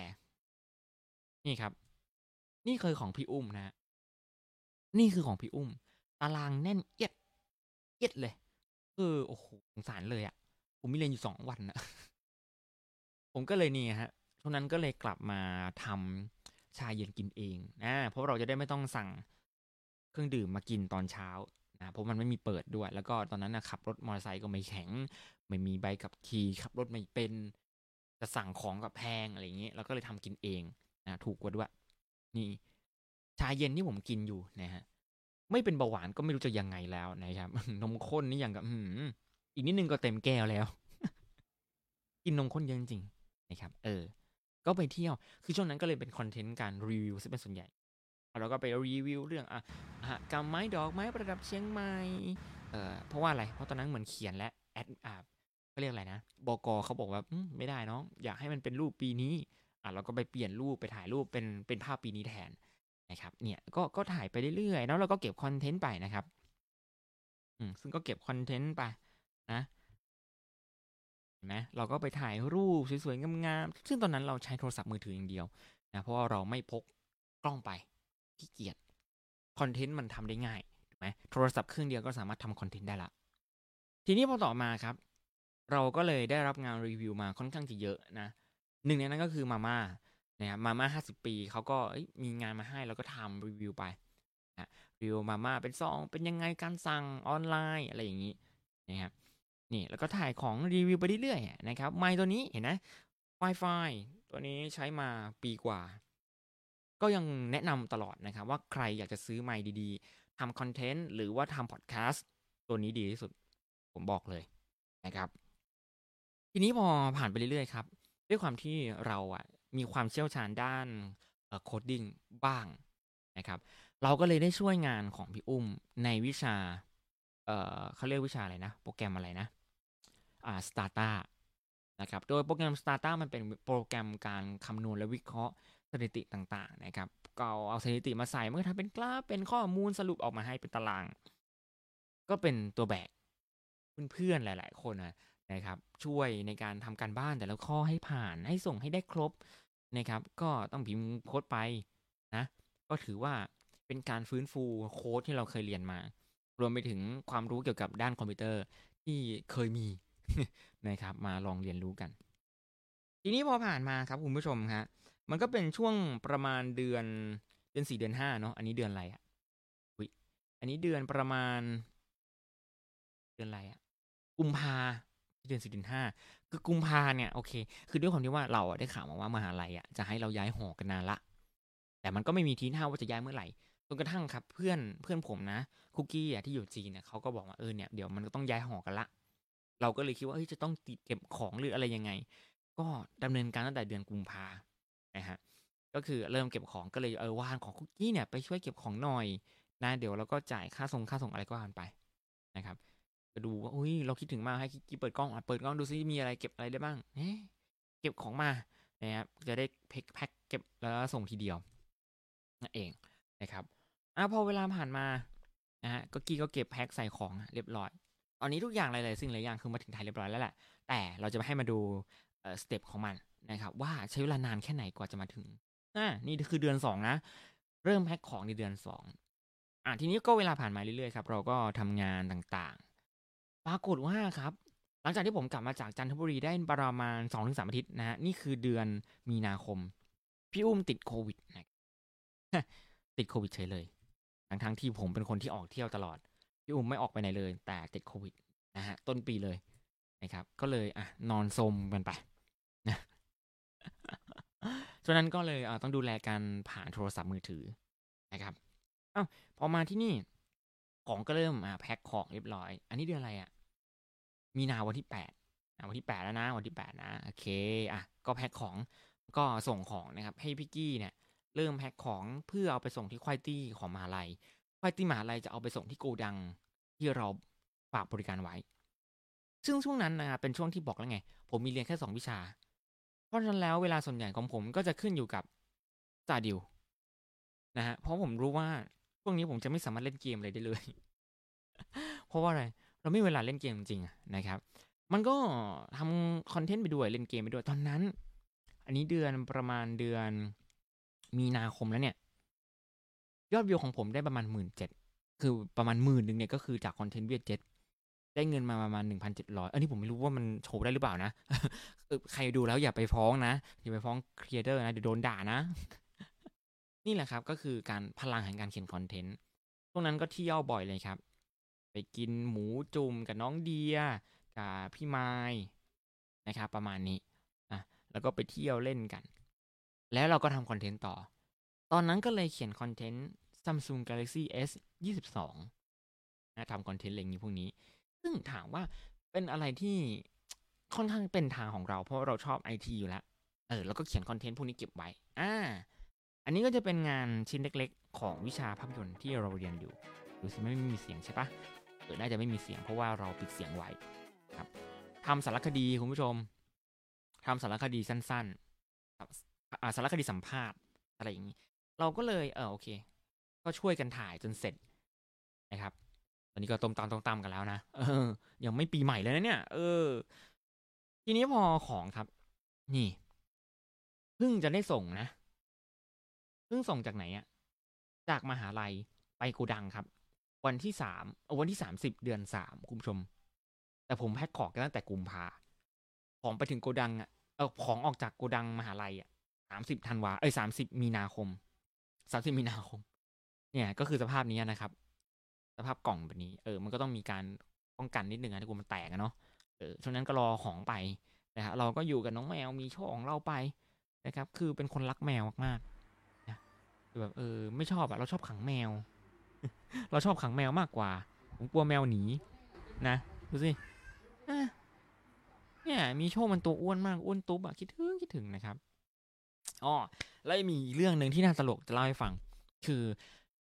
นี่ครับ นี่เคยของพี่อุ้มนะฮะนี่คือของพี่อุ้ม ตารางแน่นเอียดเอียดเลยคือโอ้โหสงสารเลยอะ่ะ ผมมีเรียนอยู่สองวันนะผมก็เลยนี่ฮะช่วงนั้นก็เลยกลับมาทำชาเย็นกินเองนะเพราะเราจะได้ไม่ต้องสั่งเครื่องดื่มมากินตอนเช้านะเพราะมันไม่มีเปิดด้วย แล้วก็ตอนนั้นนะขับรถมอเตอร์ไซค์ก็ไม่แข็ง ไม่มีใบขับขี่ขับรถไม่เป็นจะสั่งของกับแพงอะไรอย่างเงี้ยเราก็เลยทำกินเองนะถูกกว่าด้วย นี่ชาเย็นที่ผมกินอยู่นะฮะไม่เป็นเบาหวานก็ไม่รู้จะยังไงแล้วนะครับ นมข้นนี่อย่างกับอีกนิดนึงก็เต็มแก้วแล้ว กินนมข้นเยอะจริงๆนะครับ เออ ก็ไปเที่ยว คือช่วงนั้นก็เลยเป็นคอนเทนต์การรีวิวซะเป็นส่วนใหญ่เราก็ไปรีวิวเรื่องอะกำไม้ดอกไม้ประดับเชียงใหม่เออเพราะว่าอะไรเพราะตอนนั้นเหมือนเขียนและแอดอ่าเขาเรียกอะไรนะบกเขาบอกว่าไม่ได้น้อง อยากให้มันเป็นรูปปีนี้ อะเราก็ไปเปลี่ยนรูปไปถ่ายรูปเป็นเป็นภาพปีนี้แทนนะครับเนี่ยก็ก็ถ่ายไปเรื่อยๆแล้วเราก็เก็บคอนเทนต์ไปนะครับอืมซึ่งก็เก็บคอนเทนต์ไปนะเห็นไหมเราก็ไปถ่ายรูปสวยๆงามๆซึ่งตอนนั้นเราใช้โทรศัพท์มือถืออย่างเดียวนะเพราะว่าเราไม่พกกล้องไปขี้เกียจคอนเทนต์มันทำได้ง่ายถูกไหมโทรศัพท์เครื่องเดียวก็สามารถทำคอนเทนต์ได้ละ ทีนี้พอต่อมาครับ เราก็เลยได้รับงานรีวิวมาค่อนข้างจะเยอะนะ หนึ่งในนั้นก็คือมาม่านะครับมาม่าห้าสิบปีเขาก็มีงานมาให้เราก็ทำรีวิวไปนะรีวิวมาม่าเป็นซองเป็นยังไงการสั่งออนไลน์อะไรอย่างนี้นะครับนี่แล้วก็ถ่ายของรีวิวไปเรื่อยๆนะครับไมค์ตัวนี้เห็นไหม Wi-Fi ตัวนี้ใช้มาปีกว่า ก็ยังแนะนำตลอดนะครับ ว่าใครอยากจะซื้อไมค์ดีๆทำคอนเทนต์หรือว่าทำพอดแคสต์ตัวนี้ดีที่สุด ผมบอกเลยนะครับ ทีนี้พอผ่านไปเรื่อยๆครับ ด้วยความที่เราอะมีความเชี่ยวชาญด้าน coding บ้างนะครับ เราก็เลยได้ช่วยงานของพี่อุ้มในวิชา เอ่อเขาเรียกวิชาอะไรนะ โปรแกรมอะไรนะ อ่า Stata นะครับ โดยโปรแกรม Stata มันเป็นโปรแกรมการคำนวณและวิเคราะห์สถิติต่างๆ นะครับก็เอาสถิติมาใส่มันก็ทำเป็นกราฟเป็นข้อมูลสรุปออกมาให้เป็นตาราง ก็เป็นตัวแบกเพื่อนๆหลาย ๆ คนนะ ครับช่วยในการทำการบ้านแต่ละข้อให้ผ่านให้ส่งให้ได้ครบนะครับ ก็ต้องพิมพ์โค้ดไปนะก็ถือว่าเป็นการฟื้นฟูโค้ดที่เราเคยเรียนมา รวมไปถึงความรู้เกี่ยวกับด้านคอมพิวเตอร์ที่เคยมีนะครับมาลองเรียนรู้กัน ทีนี้พอผ่านมาครับคุณผู้ชมครับมันก็เป็นช่วงประมาณเดือนเดือนสี่เดือนห้าเนาะอันนี้เดือนอะไรอะอุ้ยอันนี้เดือนประมาณ เดือนอะไรอะกุมภา เดือนสี่เดือนห้าคือกุมภาเนี่ยโอเค คือด้วยความที่ว่าเราได้ข่าวมาว่ามหาลัยอะจะให้เราย้ายหอกันนานละ แต่มันก็ไม่มีทีท่าว่าจะย้ายเมื่อไหร่จนกระทั่งครับเพื่อนเพื่อนผมนะคุกกี้อะที่อยู่จีนเนี่ยเขาก็บอกว่าเออเนี่ยเดี๋ยวมันก็ต้องย้ายหอกันละ เราก็เลยคิดว่าเฮ้ยจะต้องติดเก็บของหรืออะไรยังไง ก็ดำเนินการตั้งแต่เดือนกุมภานะฮะก็คือเริ่มเก็บของก็เลยเออวานของคุกกี้เนี่ยไปช่วยเก็บของหน่อยนะเดี๋ยวเราก็จ่ายค่าส่งค่าส่งอะไรก็ว่านไปนะครับ ก็ดูว่าอุ้ยเราคิดถึงมากให้คุกกี้เปิดกล้องอะเปิดกล้องดูซิมีอะไรเก็บอะไรได้บ้างเอ๊ะเก็บของมานะครับจะได้แพ็คแพ็คเก็บแล้วส่งทีเดียวนั่นเองนะครับอะพอเวลาผ่านมานะฮะก็กี้ก็เก็บแพ็คใส่ของเรียบร้อยตอนนี้ทุกอย่างหลายๆสิ่งหลายอย่างคือมาถึงไทยเรียบร้อยแล้วแหละแต่เราจะมาให้มาดูสเต็ปของมันนะครับว่าใช้เวลานานแค่ไหนกว่าจะมาถึงอ่านี่คือเดือนสองนะ เริ่มแพ็คของในเดือนสองอ่าทีนี้ก็เวลาผ่านมาเรื่อยๆครับเราก็ทำงานต่างๆ ปรากฏว่าครับ หลังจากที่ผมกลับมาจากจันทบุรีได้ประมาณสองถึงสามอาทิตย์นะฮะนี่คือเดือนมีนาคม พี่อุ้มติดโควิดนะติดโควิดเฉยเลยทั้งๆที่ผมเป็นคนที่ออกเที่ยวตลอด พี่อุ้มไม่ออกไปไหนเลย แต่ติดโควิดนะฮะต้นปีเลยนะครับ ก็เลยอะนอนสมกันไปนะฉะนั้นก็เลยอ่ต้องดูแลการผ่านโทรศัพท์มือถือนะครับอ้าวพอมาที่นี่ ของก็เริ่มอ่าแพ็คของเรียบร้อย อันนี้เดือนอะไรอะ มีนาวันที่แปดวันที่แปดแล้วนะ วันที่แปดนะ โอเค อะ ก็แพ็คของ ก็ส่งของนะครับ ให้พี่กี้เนี่ย เริ่มแพ็คของเพื่อเอาไปส่งที่ควายตี้ของมหาลัยควายตี้มหาลัยจะเอาไปส่งที่โกดังที่เราฝากบริการไว้ ซึ่งช่วงนั้นนะครับเป็นช่วงที่บอกแล้วไง ผมมีเรียนแค่สองวิชา เพราะฉะนั้นแล้วเวลาส่วนใหญ่ของผมก็จะขึ้นอยู่กับซาดิวนะฮะ เพราะผมรู้ว่า ช่วงนี้ผมจะไม่สามารถเล่นเกมอะไรได้เลย เพราะว่าอะไร เราไม่เวลาเล่นเกมจริงๆนะครับ มันก็ทำคอนเทนต์ไปด้วยเล่นเกมไปด้วยตอนนั้น อันนี้เดือนประมาณเดือนมีนาคมแล้วเนี่ย ยอดวิวของผมได้ประมาณหมื่นเจ็ดคือประมาณหมื่นหนึ่งเนี่ยก็คือจากคอนเทนต์เวียดเจ็ตได้เงินมาประมาณหนึ่งพันเจ็ดร้อยอันนี้ผมไม่รู้ว่ามันโชว์ได้หรือเปล่านะใครดูแล้วอย่าไปฟ้องนะ อย่าไปฟ้องครีเอเตอร์นะเดี๋ยวโดนด่านะ นี่แหละครับก็คือการพลังแห่งการเขียนคอนเทนต์พวกนั้นก็เที่ยวบ่อยเลยครับ ไปกินหมูจุ่มกับน้องเดียกับพี่ไม้นะครับ ประมาณนี้อะแล้วก็ไปเที่ยวเล่นกัน แล้วเราก็ทำคอนเทนต์ต่อ ตอนนั้นก็เลยเขียนคอนเทนต์ Samsung Galaxy S 22นะทำคอนเทนต์อะไรอย่างนี้พวกนี้ ซึ่งถามว่าเป็นอะไรที่ค่อนข้างเป็นทางของเรา เพราะเราชอบไอทีอยู่แล้ว เออ แล้วก็เขียนคอนเทนต์พวกนี้เก็บไว้ อ่า อันนี้ก็จะเป็นงานชิ้นเล็กๆ ของวิชาภาพยนตร์ที่เราเรียนอยู่ดูสิไม่มีเสียงใช่ปะเออน่าจะไม่มีเสียงเพราะว่าเราปิดเสียงไว้ครับทำสารคดีคุณผู้ชมทำสารคดีสั้นๆสารคดีสัมภาษณ์อะไรอย่างนี้ เราก็เลยเออโอเค ก็ช่วยกันถ่ายจนเสร็จนะครับตอนนี้ก็ต้มตามต้มตามกันแล้วนะเออ ยังไม่ปีใหม่เลยนะเนี่ย เออ ทีนี้พอของครับ นี่เพิ่งจะได้ส่งนะ เพิ่งส่งจากไหนอะจากมหาลัยไปกูดังครับ วันที่สามวันที่สามสิบเดือนสามคุณผู้ชม แต่ผมแพ็คของกันตั้งแต่กุมภาของไปถึงโกดังอะเออของออกจากโกดังมหาลัยอะสามสิบธันวาเอ้ยสามสิบมีนาคมสามสิบมีนาคม เนี่ยก็คือสภาพนี้นะครับ สภาพกล่องแบบนี้ เออ มันก็ต้องมีการป้องกันนิดนึงนะที่กูมันแตกอะเนาะเออช่วงนั้นก็รอของไปนะฮะเราก็อยู่กับน้องแมวมีโชคของเราไปนะครับ คือเป็นคนรักแมวมากๆ แบบเออไม่ชอบอะเราชอบขังแมว เราชอบขังแมวมากกว่า ผมกลัวแมวหนี นะดูสิเนี่ยมีโชคมันตัวอ้วนมากอ้วนตุ๊บอะคิดถึงคิดถึงนะครับอ๋อแล้วมีเรื่องหนึ่งที่น่าตลกจะเล่าให้ฟัง คือ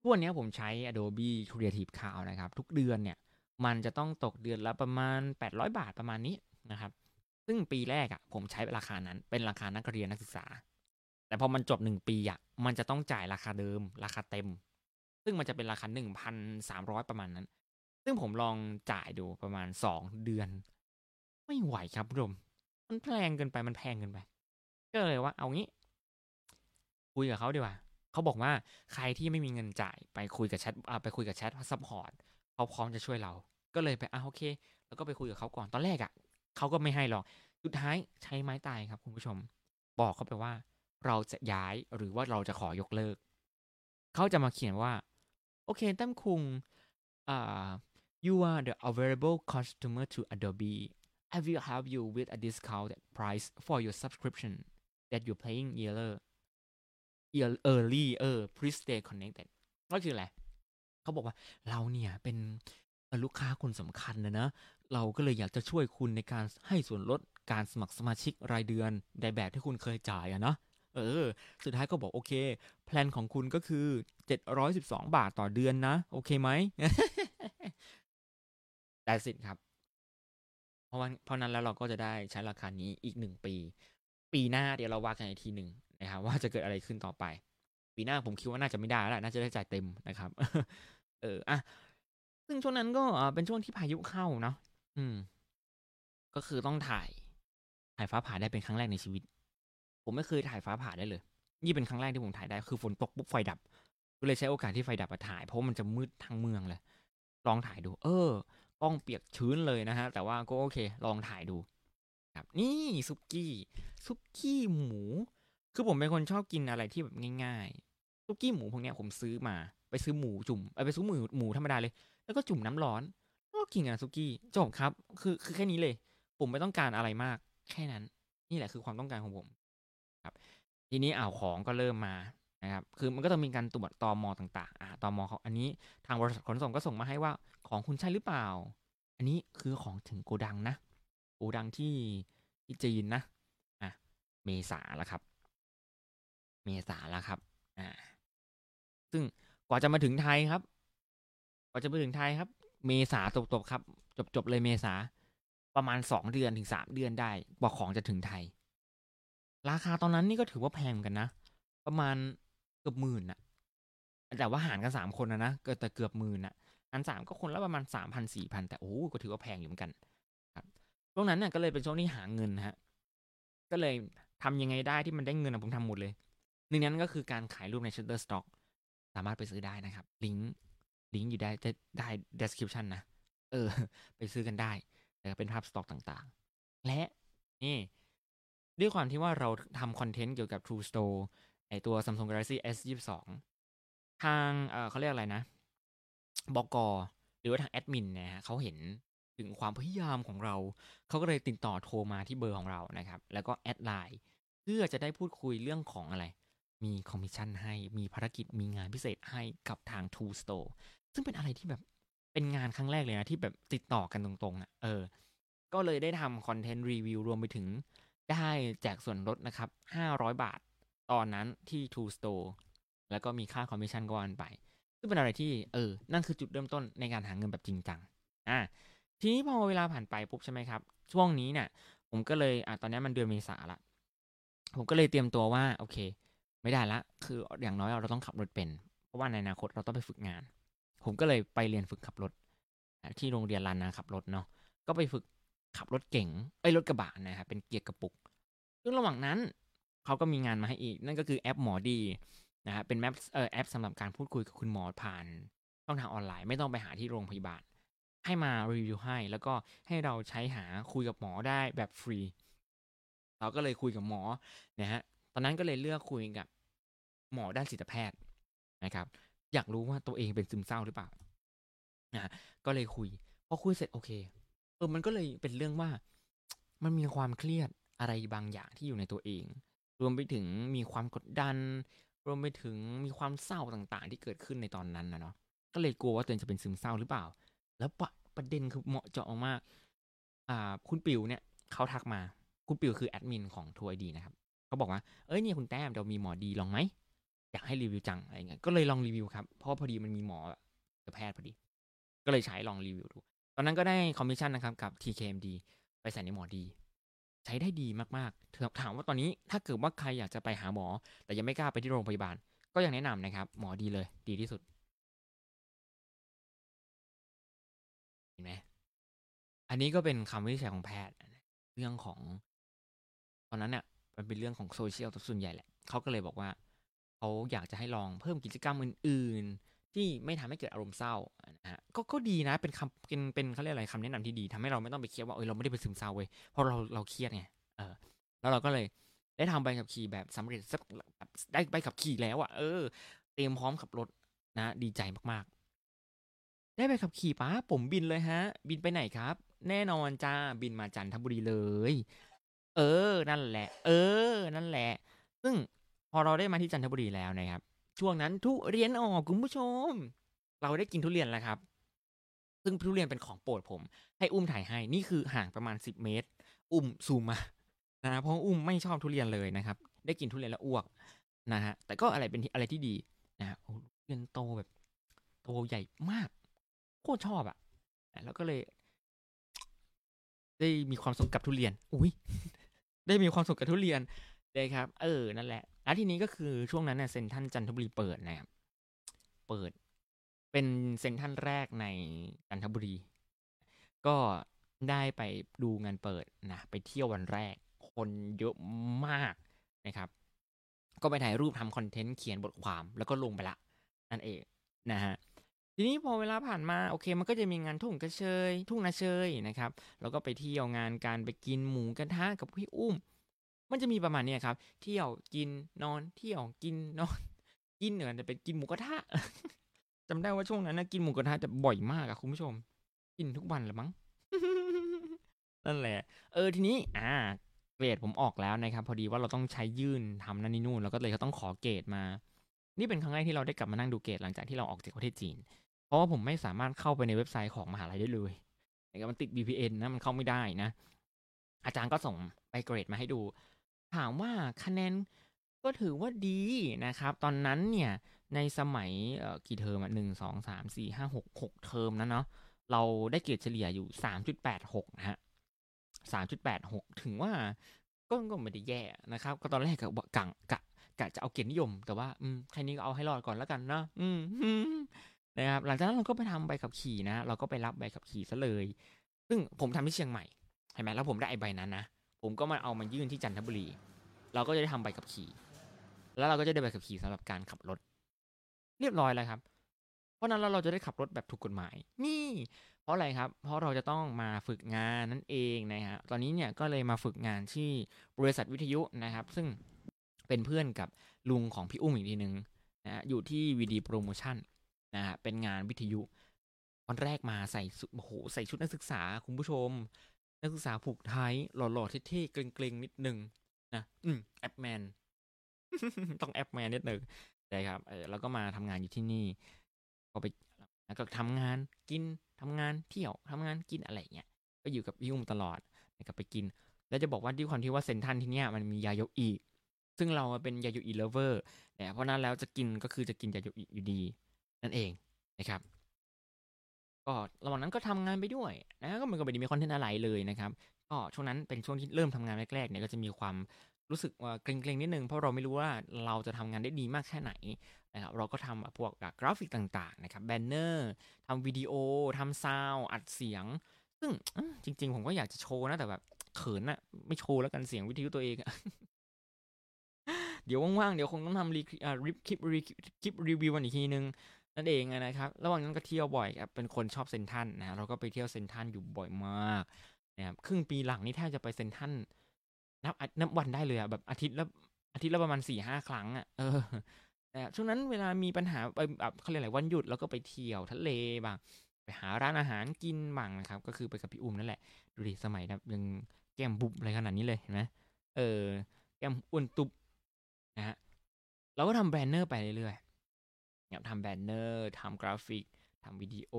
ทุกวันนี้ผมใช้ Adobe Creative Cloud นะครับ ทุกเดือนเนี่ย มันจะต้องตกเดือนละประมาณ 800 บาทประมาณนี้นะครับ ซึ่งปีแรกอะ่ะผมใช้ราคานั้นเป็นราคานักเรียนนักศึกษา แต่พอมันจบหนึ่งปีอะมันจะต้องจ่ายราคาเดิม ราคาเต็ม ซึ่งมันจะเป็นราคาหนึ่งพันสามร้อยประมาณนั้น ซึ่งผมลองจ่ายดูประมาณสองเดือน ไม่ไหวครับผู้ชมมันแพงเกินไปมันแพงเกินไป ก็เลยว่า เอางี้ คุยกับเขาดีกว่าเขาบอกว่าใครที่ไม่มีเงินจ่ายไปคุยกับแชทไปคุยกับ chat support เขาพร้อมจะช่วยเรา ก็เลยไปอะโอเค แล้วก็ไปคุยกับเขาก่อนตอนแรกอะ่ะเขาก็ไม่ให้หรอก สุดท้ายใช้ไม้ตายครับคุณผู้ชม บอกเขาไปว่า เราจะย้ายหรือว่าเราจะขอยกเลิก เขาจะมาเขียนว่า โอเคตั้มคุงอ่า you are the available customer to Adobe I will help you with a discounted price for your subscription that you're paying yearly early เออ please stay connected ก็คืออะไรเขาบอกว่าเราเนี่ยเป็นลูกค้าคนสำคัญนะนะ เราก็เลยอยากจะช่วยคุณในการให้ส่วนลดการสมัครสมาชิกรายเดือนในแบบที่คุณเคยจ่ายอะนะ เออ สุดท้ายก็บอกโอเค แพลนของคุณก็คือ 712 บาทต่อเดือนนะ โอเคไหมแต่สิครับ เพราะว่าเพราะนั้นแล้วเราก็จะได้ใช้ราคานี้อีกหนึ่งปี ปีหน้าเดี๋ยวเราว่ากันอีกทีหนึ่งนะครับว่าจะเกิดอะไรขึ้นต่อไป ปีหน้าผมคิดว่าน่าจะไม่ได้แล้วน่าจะได้จ่ายเต็มนะครับ เอออะซึ่งช่วงนั้นก็เป็นช่วงที่พายุเข้าเนาะอืม ก็คือต้องถ่ายถ่ายฟ้าผ่าได้เป็นครั้งแรกในชีวิต ผมไม่เคยถ่ายฟ้าผ่าได้เลย นี่เป็นครั้งแรกที่ผมถ่ายได้คือฝนตกปุ๊บไฟดับก็เลยใช้โอกาสที่ไฟดับมาถ่าย เพราะมันจะมืดทั้งเมืองเลย ลองถ่ายดู เออกล้องเปียกชื้นเลยนะฮะ แต่ว่าก็โอเค ลองถ่ายดู ครับ นี่ซุกี้ซุกี้หมู คือผมเป็นคนชอบกินอะไรที่แบบง่ายๆซุกี้หมูพวกเนี้ยผมซื้อมา ไปซื้อหมูจุ่มไปซื้อหมูหมูธรรมดาเลย แล้วก็จุ่มน้ำร้อนก็กินกับซุกี้จบครับ คือคือแค่นี้เลย ผมไม่ต้องการอะไรมาก แค่นั้น นี่แหละคือความต้องการของผม ทีนี้อ่าวของก็เริ่มมานะครับ คือมันก็ต้องมีการตรวจตอมอต่างๆอ่าตอมอเขาอันนี้ทางบริษัทขนส่งก็ส่งมาให้ว่าของคุณใช่หรือเปล่า อันนี้คือของถึงโกดังนะ โกดังที่ที่จีนนะอะเมษาแล้วครับ เมษาแล้วครับอ่าซึ่งกว่าจะมาถึงไทยครับ กว่าจะมาถึงไทยครับ เมษาตบๆครับ จบๆเลยเมษาประมาณสองเดือนถึงสามเดือนได้กว่าของจะถึงไทย ราคาตอนนั้นนี่ก็ถือว่าแพงกันนะ ประมาณเกือบหมื่นอะแต่ว่าหารกันสามคนนะนะเกิดแต่เกือบหมื่นอะอันสามก็คนละประมาณสามพันสี่พันแต่โอ้ก็ถือว่าแพงอยู่เหมือนกันครับช่วงนั้นเนี่ยก็เลยเป็นช่วงที่หาเงินฮะก็เลยทำยังไงได้ที่มันได้เงินผมทำหมดเลยหนึ่งนั้นก็คือการขายรูปใน Shutterstock สามารถไปซื้อได้นะครับ ลิงก์ลิงก์อยู่ได้ได้ description นะ เออ ไปซื้อกันได้แต่เป็นภาพสต็อกต่างๆ และนี่ ด้วยความที่ว่าเราทำคอนเทนต์เกี่ยวกับ True Store ไอตัว Samsung Galaxy S22 ทางเออเขาเรียกอะไรนะบกหรือว่าทางแอดมินนะฮะเขาเห็นถึงความพยายามของเรา เขาก็เลยติดต่อโทรมาที่เบอร์ของเรานะครับ แล้วก็แอดไลน์เพื่อจะได้พูดคุยเรื่องของอะไร มีคอมมิชชั่นให้ มีภารกิจ มีงานพิเศษให้กับทาง True Store ซึ่งเป็นอะไรที่แบบเป็นงานครั้งแรกเลยนะ ที่แบบติดต่อกันตรงๆอะ เออ ก็เลยได้ทำคอนเทนต์รีวิวรวมไปถึง ได้แจกส่วนลดนะครับ 500 บาท ตอนนั้นที่ True Store แล้วก็มีค่าคอมมิชชั่นก็วันไป ซึ่งเป็นอะไรที่เออ นั่นคือจุดเริ่มต้นในการหาเงินแบบจริงจัง อ่า ทีนี้พอเวลาผ่านไปปุ๊บใช่ไหมครับ ช่วงนี้เนี่ย ผมก็เลย อ่าตอนนี้มันเดือนเมษาละ ผมก็เลยเตรียมตัวว่า โอเค ไม่ได้ละ คืออย่างน้อยเราต้องขับรถเป็น เพราะว่าในอนาคตเราต้องไปฝึกงาน ผมก็เลยไปเรียนฝึกขับรถ ที่โรงเรียนลานนาขับรถเนาะ ก็ไปฝึก ขับรถเก่งเอ้ยรถกระบะนะครับเป็นเกียร์กระปุก ซึ่งระหว่างนั้นเขาก็มีงานมาให้อีก นั่นก็คือแอปหมอดีนะฮะเป็นแอปเอ่อแอปสำหรับการพูดคุยกับคุณหมอผ่านช่องทางออนไลน์ไม่ต้องไปหาที่โรงพยาบาล ให้มารีวิวให้ แล้วก็ให้เราใช้หาคุยกับหมอได้แบบฟรี เราก็เลยคุยกับหมอนะฮะตอนนั้นก็เลยเลือกคุยกับหมอด้านจิตแพทย์นะครับ อยากรู้ว่าตัวเองเป็นซึมเศร้าหรือเปล่านะก็เลยคุยพอคุยเสร็จโอเค ออมันก็เลยเป็นเรื่องว่า มันมีความเครียดอะไรบางอย่างที่อยู่ในตัวเอง รวมไปถึงมีความกดดัน รวมไปถึงมีความเศร้าต่างๆ ที่เกิดขึ้นในตอนนั้นนะเนาะก็เลยกลัวว่าตัวเองจะเป็นซึมเศร้าหรือเปล่า แล้วปะประเด็นคือเหมาะเจาะมากอ่า คุณปิวเนี่ยเขาทักมา คุณปิวคือแอดมินของทัวร์ดีนะครับเขาบอกว่าเอ้ยเนี่ยคุณแต้มเดี๋ยวมีหมอดีลองไหมอยากให้รีวิวจังอะไรเงี้ยก็เลยลองรีวิวครับเพราะพอดีมันมีหมอแพทย์พอดี ก็เลยใช้ลองรีวิวดู ตอนนั้นก็ได้คอมมิชชั่นนะครับกับ TKMD ไปใส่ในหมอดี ใช้ได้ดีมากๆถามว่าตอนนี้ถ้าเกิดว่าใครอยากจะไปหาหมอ แต่ยังไม่กล้าไปที่โรงพยาบาล ก็ยังแนะนำนะครับ หมอดีเลย ดีที่สุดเห็นไหมอันนี้ก็เป็นคำวินิจฉัยของแพทย์ เรื่องของ ตอนนั้นเนี่ยมันเป็นเรื่องของโซเชียลส่วนใหญ่แหละเขาก็เลยบอกว่าเขาอยากจะให้ลองเพิ่มกิจกรรมอื่น ๆ ที่ไม่ทำให้เกิดอารมณ์เศร้านะฮะก็ก็ดีนะเป็นคำเป็นเป็นเขาเรียกอะไรคำแนะนำที่ดีทำให้เราไม่ต้องไปเครียดว่าเออเราไม่ได้เป็นซึมเศร้าเว้ยเพราะเราเราเครียดไงเออแล้วเราก็เลยได้ทำใบขับขี่แบบสำเร็จสักได้ใบขับขี่แล้วอะ่ะเออ เตรียมพร้อมขับรถนะดีใจมากๆ ได้ใบขับขี่ป้าผมบินเลยฮะ บินไปไหนครับ แน่นอนจ้าบินมาจันทบุรีเลย เออ นั่นแหละ เออ นั่นแหละ ซึ่งพอเราได้มาที่จันทบุรีแล้วนะครับ ช่วงนั้นทุเรียนออกคุณผู้ชม เราได้กินทุเรียนแล้วครับ ซึ่งทุเรียนเป็นของโปรดผม ให้อุ้มถ่ายให้นี่คือห่างประมาณสิบเมตร อุ้มซูมมานะเพราะอุ้มไม่ชอบทุเรียนเลยนะครับ ได้กินทุเรียนแล้วอ้วกนะฮะแต่ก็อะไรเป็นอะไรที่ดีนะฮะทุเรียนโตแบบ โตใหญ่มากโคตรชอบอะ่ะแล้วก็เลย ได้มีความสุขกับทุเรียน อุ้ยได้มีความสุขกับทุเรียนเลยครับ เออนั่นแหละ แล้วทีนี้ก็คือช่วงนั้นเนี่ยเซนทันจันทบุรีเปิดนะครับเปิดเป็นเซนทันแรกในจันทบุรี ก็ได้ไปดูงานเปิดนะไปเที่ยววันแรก คนเยอะมากนะครับ ก็ไปถ่ายรูปทำคอนเทนต์เขียนบทความแล้วก็ลงไปละนั่นเองนะฮะทีนี้พอเวลาผ่านมาโอเค มันก็จะมีงานทุ่งกระเชย ทุ่งนาเชยนะครับ แล้วก็ไปเที่ยวงานการไปกินหมูกระทะกับพี่อุ้ม มันจะมีประมาณนี้ครับ เที่ยวกินนอน เที่ยวกินนอน กินเหนือจะเป็นกินหมูกระทะจำได้ว่าช่วงนั้นนะกินหมูกระทะจะบ่อยมากอะคุณผู้ชม กินทุกวันลยมั้งนั่นแหละ เออทีนี้ อ่า เกรดผมออกแล้วนะครับ พอดีว่าเราต้องใช้ยื่นทำนั่นนี่นู่นแล้วก็เลยเขาต้องขอเกรดมา นี่เป็นครั้งแรกที่เราได้กลับมานั่งดูเกรดหลังจากที่เราออกจากประเทศจีน เพราะว่าผมไม่สามารถเข้าไปในเว็บไซต์ของมหาลัยได้เลยนะครับมันติด VPN นะมันเข้าไม่ได้นะ อาจารย์ก็ส่งไปเกรดมาให้ดู ถามว่าคะแนนก็ถือว่าดีนะครับ ตอนนั้นเนี่ยในสมัยกี่เทอมอะหนึ่งสองสามสี่ห้าหกหกเทอมนะเนาะเราได้เกรดเฉลี่ยอยู่สามจุดแปดหกนะฮะสามจุดแปดหกถึงว่าก็ก็ไม่ได้แย่นะครับ ก็ตอนแรกกะกังกะกะจะเอาเกียรตินิยม แต่ว่าอืมแค่นี้ก็เอาให้รอดก่อนแล้วกันเนาะอืมนะครับหลังจากนั้นเราก็ไปทำใบขับขี่นะ เราก็ไปรับใบขับขี่ซะเลย ซึ่งผมทำที่เชียงใหม่เห็นไหมแล้วผมได้ไอ้ใบนั้นนะ ผมก็มาเอามายื่นที่จันทบุรี เราก็จะได้ทำใบขับขี่ แล้วเราก็จะได้ใบขับขี่สำหรับการขับรถ เรียบร้อยแล้วครับ เพราะนั้นเราจะได้ขับรถแบบถูกกฎหมาย นี่ เพราะอะไรครับ เพราะเราจะต้องมาฝึกงานนั่นเองนะฮะ ตอนนี้เนี่ยก็เลยมาฝึกงานที่บริษัทวิทยุนะครับ ซึ่งเป็นเพื่อนกับลุงของพี่อุ้มอีกทีหนึ่งนะฮะอยู่ที่วีดีโปรโมชั่นนะฮะเป็นงานวิทยุวันแรกมาใส่โอ้โหใส่ชุดนักศึกษาคุณผู้ชม นักศึกษาผูกไทหล่อๆเท่ๆเกร็งๆนิดนึงนะอืมแอ๊บแมนต้องแอ๊บแมนนิดนึงใช่ครับเออแล้วก็มาทำงานอยู่ที่นี่ ก็ไปแล้วก็ทำงานกินทำงานเที่ยวทำงานกินอะไรเงี้ยก็อยู่กับพี่อุ้มตลอดนะครับไปกิน แล้วจะบอกว่าด้วยความที่ว่าเซ็นทรัลที่เนี้ยมันมียาโยอิซึ่งเราเป็นยาโยอิเลเวอร์เนี่ยเพราะนั้นแล้วจะกินก็คือจะกินยาโยอิอยู่ดี นั่นเองนะครับ ก็ระหว่างนั้นก็ทำงานไปด้วยนะก็มันก็ไม่ได้มีคอนเทนต์อะไรเลยนะครับก็ช่วงนั้นเป็นช่วงที่เริ่มทำงานแรกๆเนี่ยก็จะมีความรู้สึกว่าเกร็งๆนิดนึงเพราะเราไม่รู้ว่าเราจะทำงานได้ดีมากแค่ไหนนะครับเราก็ทำพวกกราฟิกต่างๆนะครับแบนเนอร์ทำวิดีโอทำซาวอัดเสียง ซึ่งจริง ๆ ผมก็อยากจะโชว์นะแต่แบบเขินอะไม่โชว์แล้วกันเสียงวิทยุตัวเองเดี๋ยวว่างๆ เดี๋ยวคงต้องทำรีคลิปรีคลิปรีวิววันอีกทีนึง นั่นเองนะครับ ระหว่างนั้นก็เที่ยวบ่อยครับ เป็นคนชอบเซนทันนะเราก็ไปเที่ยวเซนทันอยู่บ่อยมากนะครับ ครึ่งปีหลังนี่แทบจะไปเซนทันนับนับวันได้เลยอะแบบอาทิตย์ละอาทิตย์ละประมาณสี่ห้าครั้งอะเออแต่ช่วงนั้นเวลามีปัญหาไปแบบเขาเรียกอะไรวันหยุดเราก็ไปเที่ยวทะเลบ้าง ไปหาร้านอาหารกินบ้างนะครับ ก็คือไปกับพี่อุ้มนั่นแหละ ดูดิสมัยแบบยังแก้มบุบอะไรขนาดนี้เลยเห็นไหมเออ แก้มอ้วนตุบนะฮะเราก็ทำแบนเนอร์ไปเรื่อยๆเนี่ย ทำแบนเนอร์ทำกราฟิกทำวิดีโอ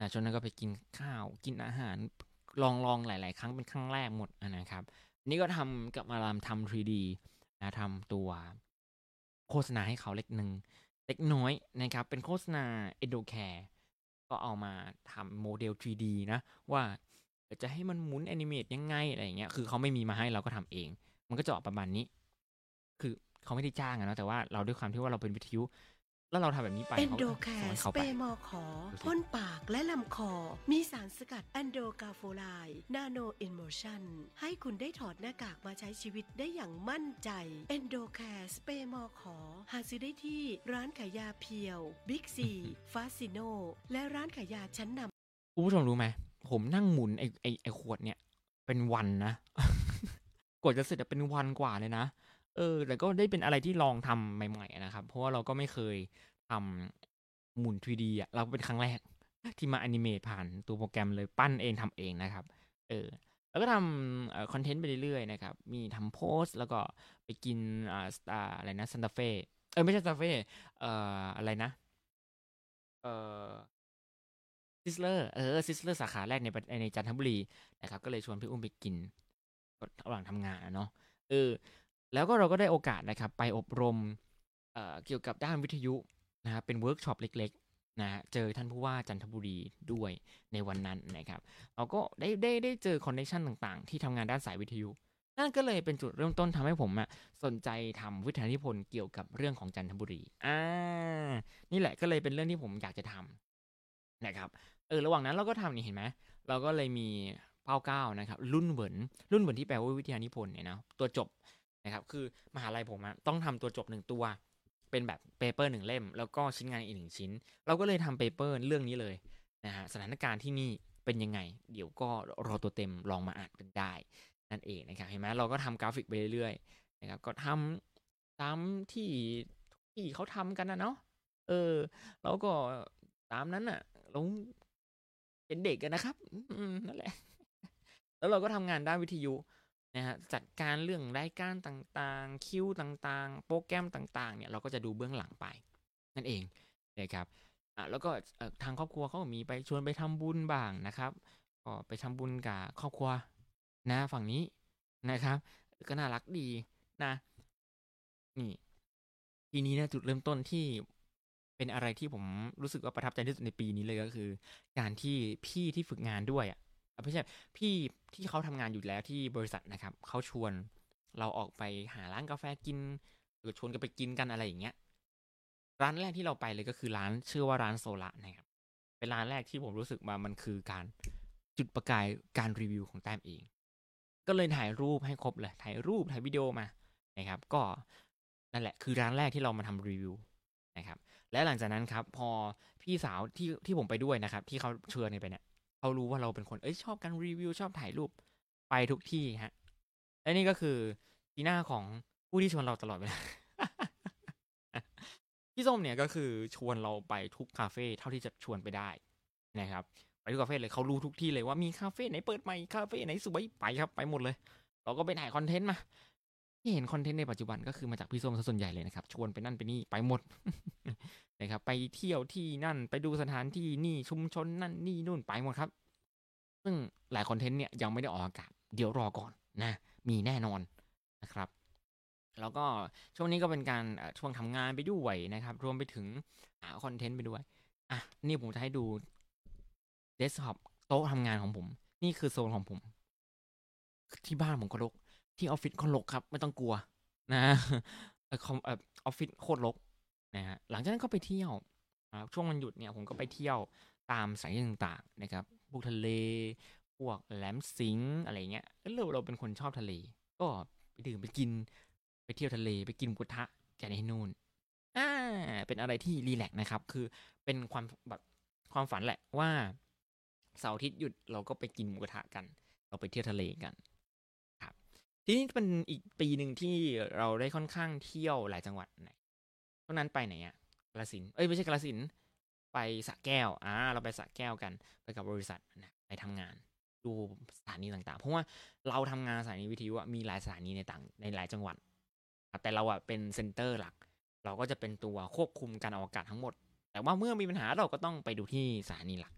นะช่วงนั้นก็ไปกินข้าวกินอาหารลองลองหลาย ๆ ครั้งเป็นครั้งแรกหมดนะครับ นี่ก็ทำกลับมาลองทำ 3D นะทำตัวโฆษณาให้เขาเล็กหนึ่งเล็กน้อยนะครับ เป็นโฆษณา e d o c a r e ก็เอามาทำโมเดล 3D นะ ว่าจะให้มันหมุนแอนิเมตยังไงอะไรอย่างเงี้ย คือเขาไม่มีมาให้เราก็ทำเอง มันก็จะออกประมาณนี้ คือเขาไม่ได้จ้างอะนะแต่ว่าเราด้วยความที่ว่าเราเป็นวิทยุ แล้วเราทำแบบนี้ไปเอนโดเขาแคก็ส่งให้สเขาเปไปรย์มอขอดูสิพ่นปากและลำคอ มีสารสกัดแอนโดกาโฟไลนาโนเอนโมชันให้คุณได้ถอดหน้ากากมาใช้ชีวิตได้อย่างมั่นใจเอนโดแคสเปรย์มอขอ หาซื้อได้ที่ร้านขายยาเพียวบิ๊กซีฟาซิโนและร้านขายยาชั้นนำคุณผู้ชมรู้ไหม ผมนั่งหมุนไอไอไอขวดเนี่ย เป็นวันนะกว่าจะเสร็จอะเป็นวันกว่าเลยนะ เออแต่ก็ได้เป็นอะไรที่ลองทำใหม่ ๆ นะครับ เพราะว่าเราก็ไม่เคยทำหมุน 3D อะเราเป็นครั้งแรก ที่มาอนิเมตผ่านตัวโปรแกรมเลยปั้นเองทำเองนะครับ เออแล้วก็ทำคอนเทนต์ไปเรื่อยๆนะครับ มีทำโพสต์แล้วก็ไปกินอ่าอ่าอะไรนะซันตาเฟ่เออไม่ใช่ซันตาเฟ่เอ่ออะไรนะ เอ่อ Sizzler เออ Sizzler สาขาแรกในในจันทบุรีนะครับ ก็เลยชวนพี่อุ้มไปกินระหว่างทำงานอะเนาะเออ แล้วก็เราก็ได้โอกาสนะครับไปอบรมเเกี่ยวกับด้านวิทยุนะครับเป็นเวิร์กช็อปเล็กๆนะฮะเจอท่านผู้ว่าจันทบุรีด้วยในวันนั้นนะครับเราก็ได้ได้ได้เจอ connection ต่างๆ ที่ทำงานด้านสายวิทยุ นั่นก็เลยเป็นจุดเริ่มต้นทำให้ผมอะสนใจทำวิทยานิพนธ์เกี่ยวกับเรื่องของจันทบุรีอ่านี่แหละก็เลยเป็นเรื่องที่ผมอยากจะทำนะครับเออระหว่างนั้นเราก็ทำนี่เห็นไหมเราก็เลยมี报告นะครับ论文 论文ที่แปลว่าวิทยานิพนธ์เนี่ยนะตัวจบ นะครับ คือมหาลัยผมอะต้องทำตัวจบหนึ่งตัว เป็นแบบ paper หนึ่งเล่ม แล้วก็ชิ้นงานอีกหนึ่งชิ้น เราก็เลยทำ paper เรื่องนี้เลยนะฮะสถานการณ์ที่นี่เป็นยังไง เดี๋ยวก็รอตัวเต็มลองมาอ่านกันได้ นั่นเองนะครับเห็นไหมเราก็ทำกราฟิกไปเรื่อยๆนะครับก็ทำตามที่ที่เขาทำกันนะเนาะเออแล้วก็ตามนั้นน่ะเราเป็นเด็กกันนะครับนั่นแหละ แล้วเราก็ทำงานด้านวิทยุ นะฮะจัดการเรื่องรายการต่างๆ คิวต่างๆ โปรแกรมต่างๆเนี่ยเราก็จะดูเบื้องหลังไป นั่นเองนะครับอะแล้วก็ทางครอบครัวเขามีไปชวนไปทำบุญบ้างนะครับก็ไปทำบุญกับครอบครัวนะฝั่งนี้นะครับ ก็น่ารักดีนะนี่ทีนี้นะจุดเริ่มต้นที่เป็นอะไรที่ผมรู้สึกว่าประทับใจที่สุดในปีนี้เลยก็คือ การที่พี่ที่ฝึกงานด้วยอะ ไม่ใช่พี่ที่เขาทำงานอยู่แล้วที่บริษัทนะครับเขาชวนเราออกไปหาร้านกาแฟกิน หรือชวนกันไปกินกันอะไรอย่างเงี้ย ร้านแรกที่เราไปเลยก็คือร้านชื่อว่าร้านโซละนะครับ เป็นร้านแรกที่ผมรู้สึกว่ามันคือการจุดประกายการรีวิวของแต้มเอง ก็เลยถ่ายรูปให้ครบเลยถ่ายรูปถ่ายวิดีโอมานะครับ ก็นั่นแหละคือร้านแรกที่เรามาทำรีวิวนะครับ และหลังจากนั้นครับ พอพี่สาวที่ที่ผมไปด้วยนะครับ ที่เขาเชิญไปเนี่ย เขารู้ว่าเราเป็นคนเอ้ยชอบการรีวิวชอบถ่ายรูปไปทุกที่ฮะ และนี่ก็คือทีหน้าของผู้ที่ชวนเราตลอดเวลาพี่ส้มเนี่ยก็คือชวนเราไปทุกคาเฟ่เท่าที่จะชวนไปได้นะครับ ไปทุกคาเฟ่เลยเขารู้ทุกที่เลยว่ามีคาเฟ่ไหนเปิดใหม่คาเฟ่ไหนสวยไปครับ ไปหมดเลย เราก็ไปถ่ายคอนเทนต์มา ที่เห็นคอนเทนต์ในปัจจุบันก็คือมาจากพี่ส้มซะส่วนใหญ่เลยนะครับ ชวนไปนั่นไปนี่ไปหมดนะครับ ไปเที่ยวที่นั่นไปดูสถานที่นี่ชุมชนนั่นนี่นู่นไปหมดครับ ซึ่งหลายคอนเทนต์เนี่ยยังไม่ได้ออกอากาศเดี๋ยวรอก่อนนะ มีแน่นอนนะครับ แล้วก็ช่วงนี้ก็เป็นการช่วงทำงานไปด้วยนะครับ รวมไปถึงหาคอนเทนต์ไปด้วยอะนี่ผมจะให้ดูเดสก์ท็อปโต๊ะทำงานของผม นี่คือโซนของผม ที่บ้านผมก็รก ที่ออฟฟิศก็รกครับ ไม่ต้องกลัวนะออคอมออฟฟิศโคตรรกนะฮะหลังจากนั้นก็ไปเที่ยวช่วงวันหยุดเนี่ยผมก็ไปเที่ยวตามสานที่ต่างๆนะครับพวกทะเล พวกแหลมสิงอะไรเงี้ยเออเราเราเป็นคนชอบทะเล ก็ไปดื่มไปกิน ไปเที่ยวทะเลไปกินมูกระทะกันที่นู่นอ่าเป็นอะไรที่รีแลกนะครับ คือเป็นความแบบความฝันแหละว่าเสาร์อาทิตย์หยุดเราก็ไปกินหมูกระทะกัน เราไปเที่ยวทะเลกัน ทีนี้เป็นอีกปีหนึ่งที่เราได้ค่อนข้างเที่ยวหลายจังหวัดไหนช่วงนั้นไปไหนอะกาฬสินเอ้ยไม่ใช่กาฬสินไปสะแก้วอ่าเราไปสะแก้วกันไปกับบริษัทนะไปทำงาน ดูสถานีต่างๆ เพราะว่าเราทำงานสถานีวิทยุมีหลายสถานีในต่างในหลายจังหวัดแต่เราอะเป็นเซ็นเตอร์หลัก เราก็จะเป็นตัวควบคุมการออกอากาศทั้งหมด แต่ว่าเมื่อมีปัญหาเราก็ต้องไปดูที่สถานีหลัก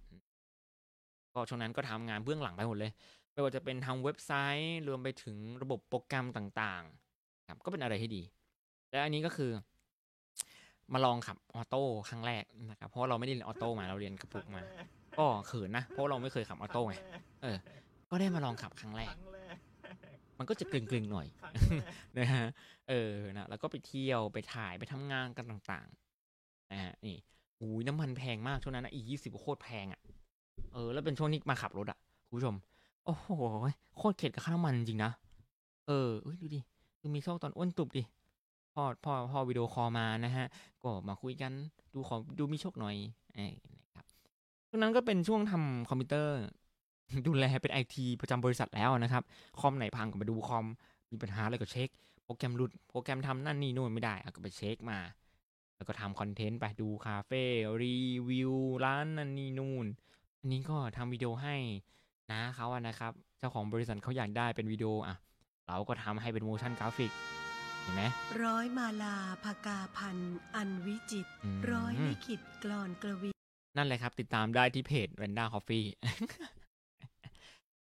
ก็ช่วงนั้นก็ทำงานเบื้องหลังไปหมดเลย ไม่ว่าจะเป็นทำเว็บไซต์รวมไปถึงระบบโปรแกรมต่างๆครับก็เป็นอะไรที่ดี และอันนี้ก็คือ มาลองขับออโต้ครั้งแรกนะครับเพราะว่าเราไม่ได้เรียนออโต้มาเราเรียนกระปุกมา ก็เขินนะเพราะเราไม่เคยขับออโต้ไงเออ ก็ได้มาลองขับครั้งแรก มันก็จะเกร็งๆหน่อยนะฮะเออนะแล้วก็ไปเที่ยวไปถ่ายไปทำงานกันต่างๆนะฮะนี่อุ้ยน้ำมันแพงมากช่วงนั้นนะ E ยี่สิบโคตรแพงอะเออแล้วเป็นช่วงนี้มาขับรถอะคุณผู้ชม โอ้โห โคตรเข็ดกับค่าน้ำมันจริงนะ เออเอ้ยดูดิ ดูมีโชคตอนอ้วนตุบดิ พอพอพอวิดีโอคอลมานะฮะ ก็มาคุยกัน ดูขอดูมีโชคหน่อยนะครับช่วงนั้นก็เป็นช่วงทำคอมพิวเตอร์ ดูแลเป็นไอทีประจำบริษัทแล้วนะครับ คอมไหนพังก็มาดูคอม มีปัญหาอะไรก็เช็ค โปรแกรมหลุด โปรแกรมทำนั่นนี่นู่นไม่ได้อะก็ไปเช็คมา แล้วก็ทำคอนเทนต์ไปดูคาเฟ่รีวิวร้านนั่นนี่นู่น อันนี้ก็ทำวิดีโอให้ นะเขาอะนะครับ เจ้าของบริษัทเขาอยากได้เป็นวิดีโออะเราก็ทำให้เป็นโมชั่นกราฟิก เห็นไหม ร้อยมาลาพกาพันธ์อันวิจิตรอืม ร้อยลิขิตกลอนกระวี นั่นเลยครับ ติดตามได้ที่เพจ r a n d a Coffee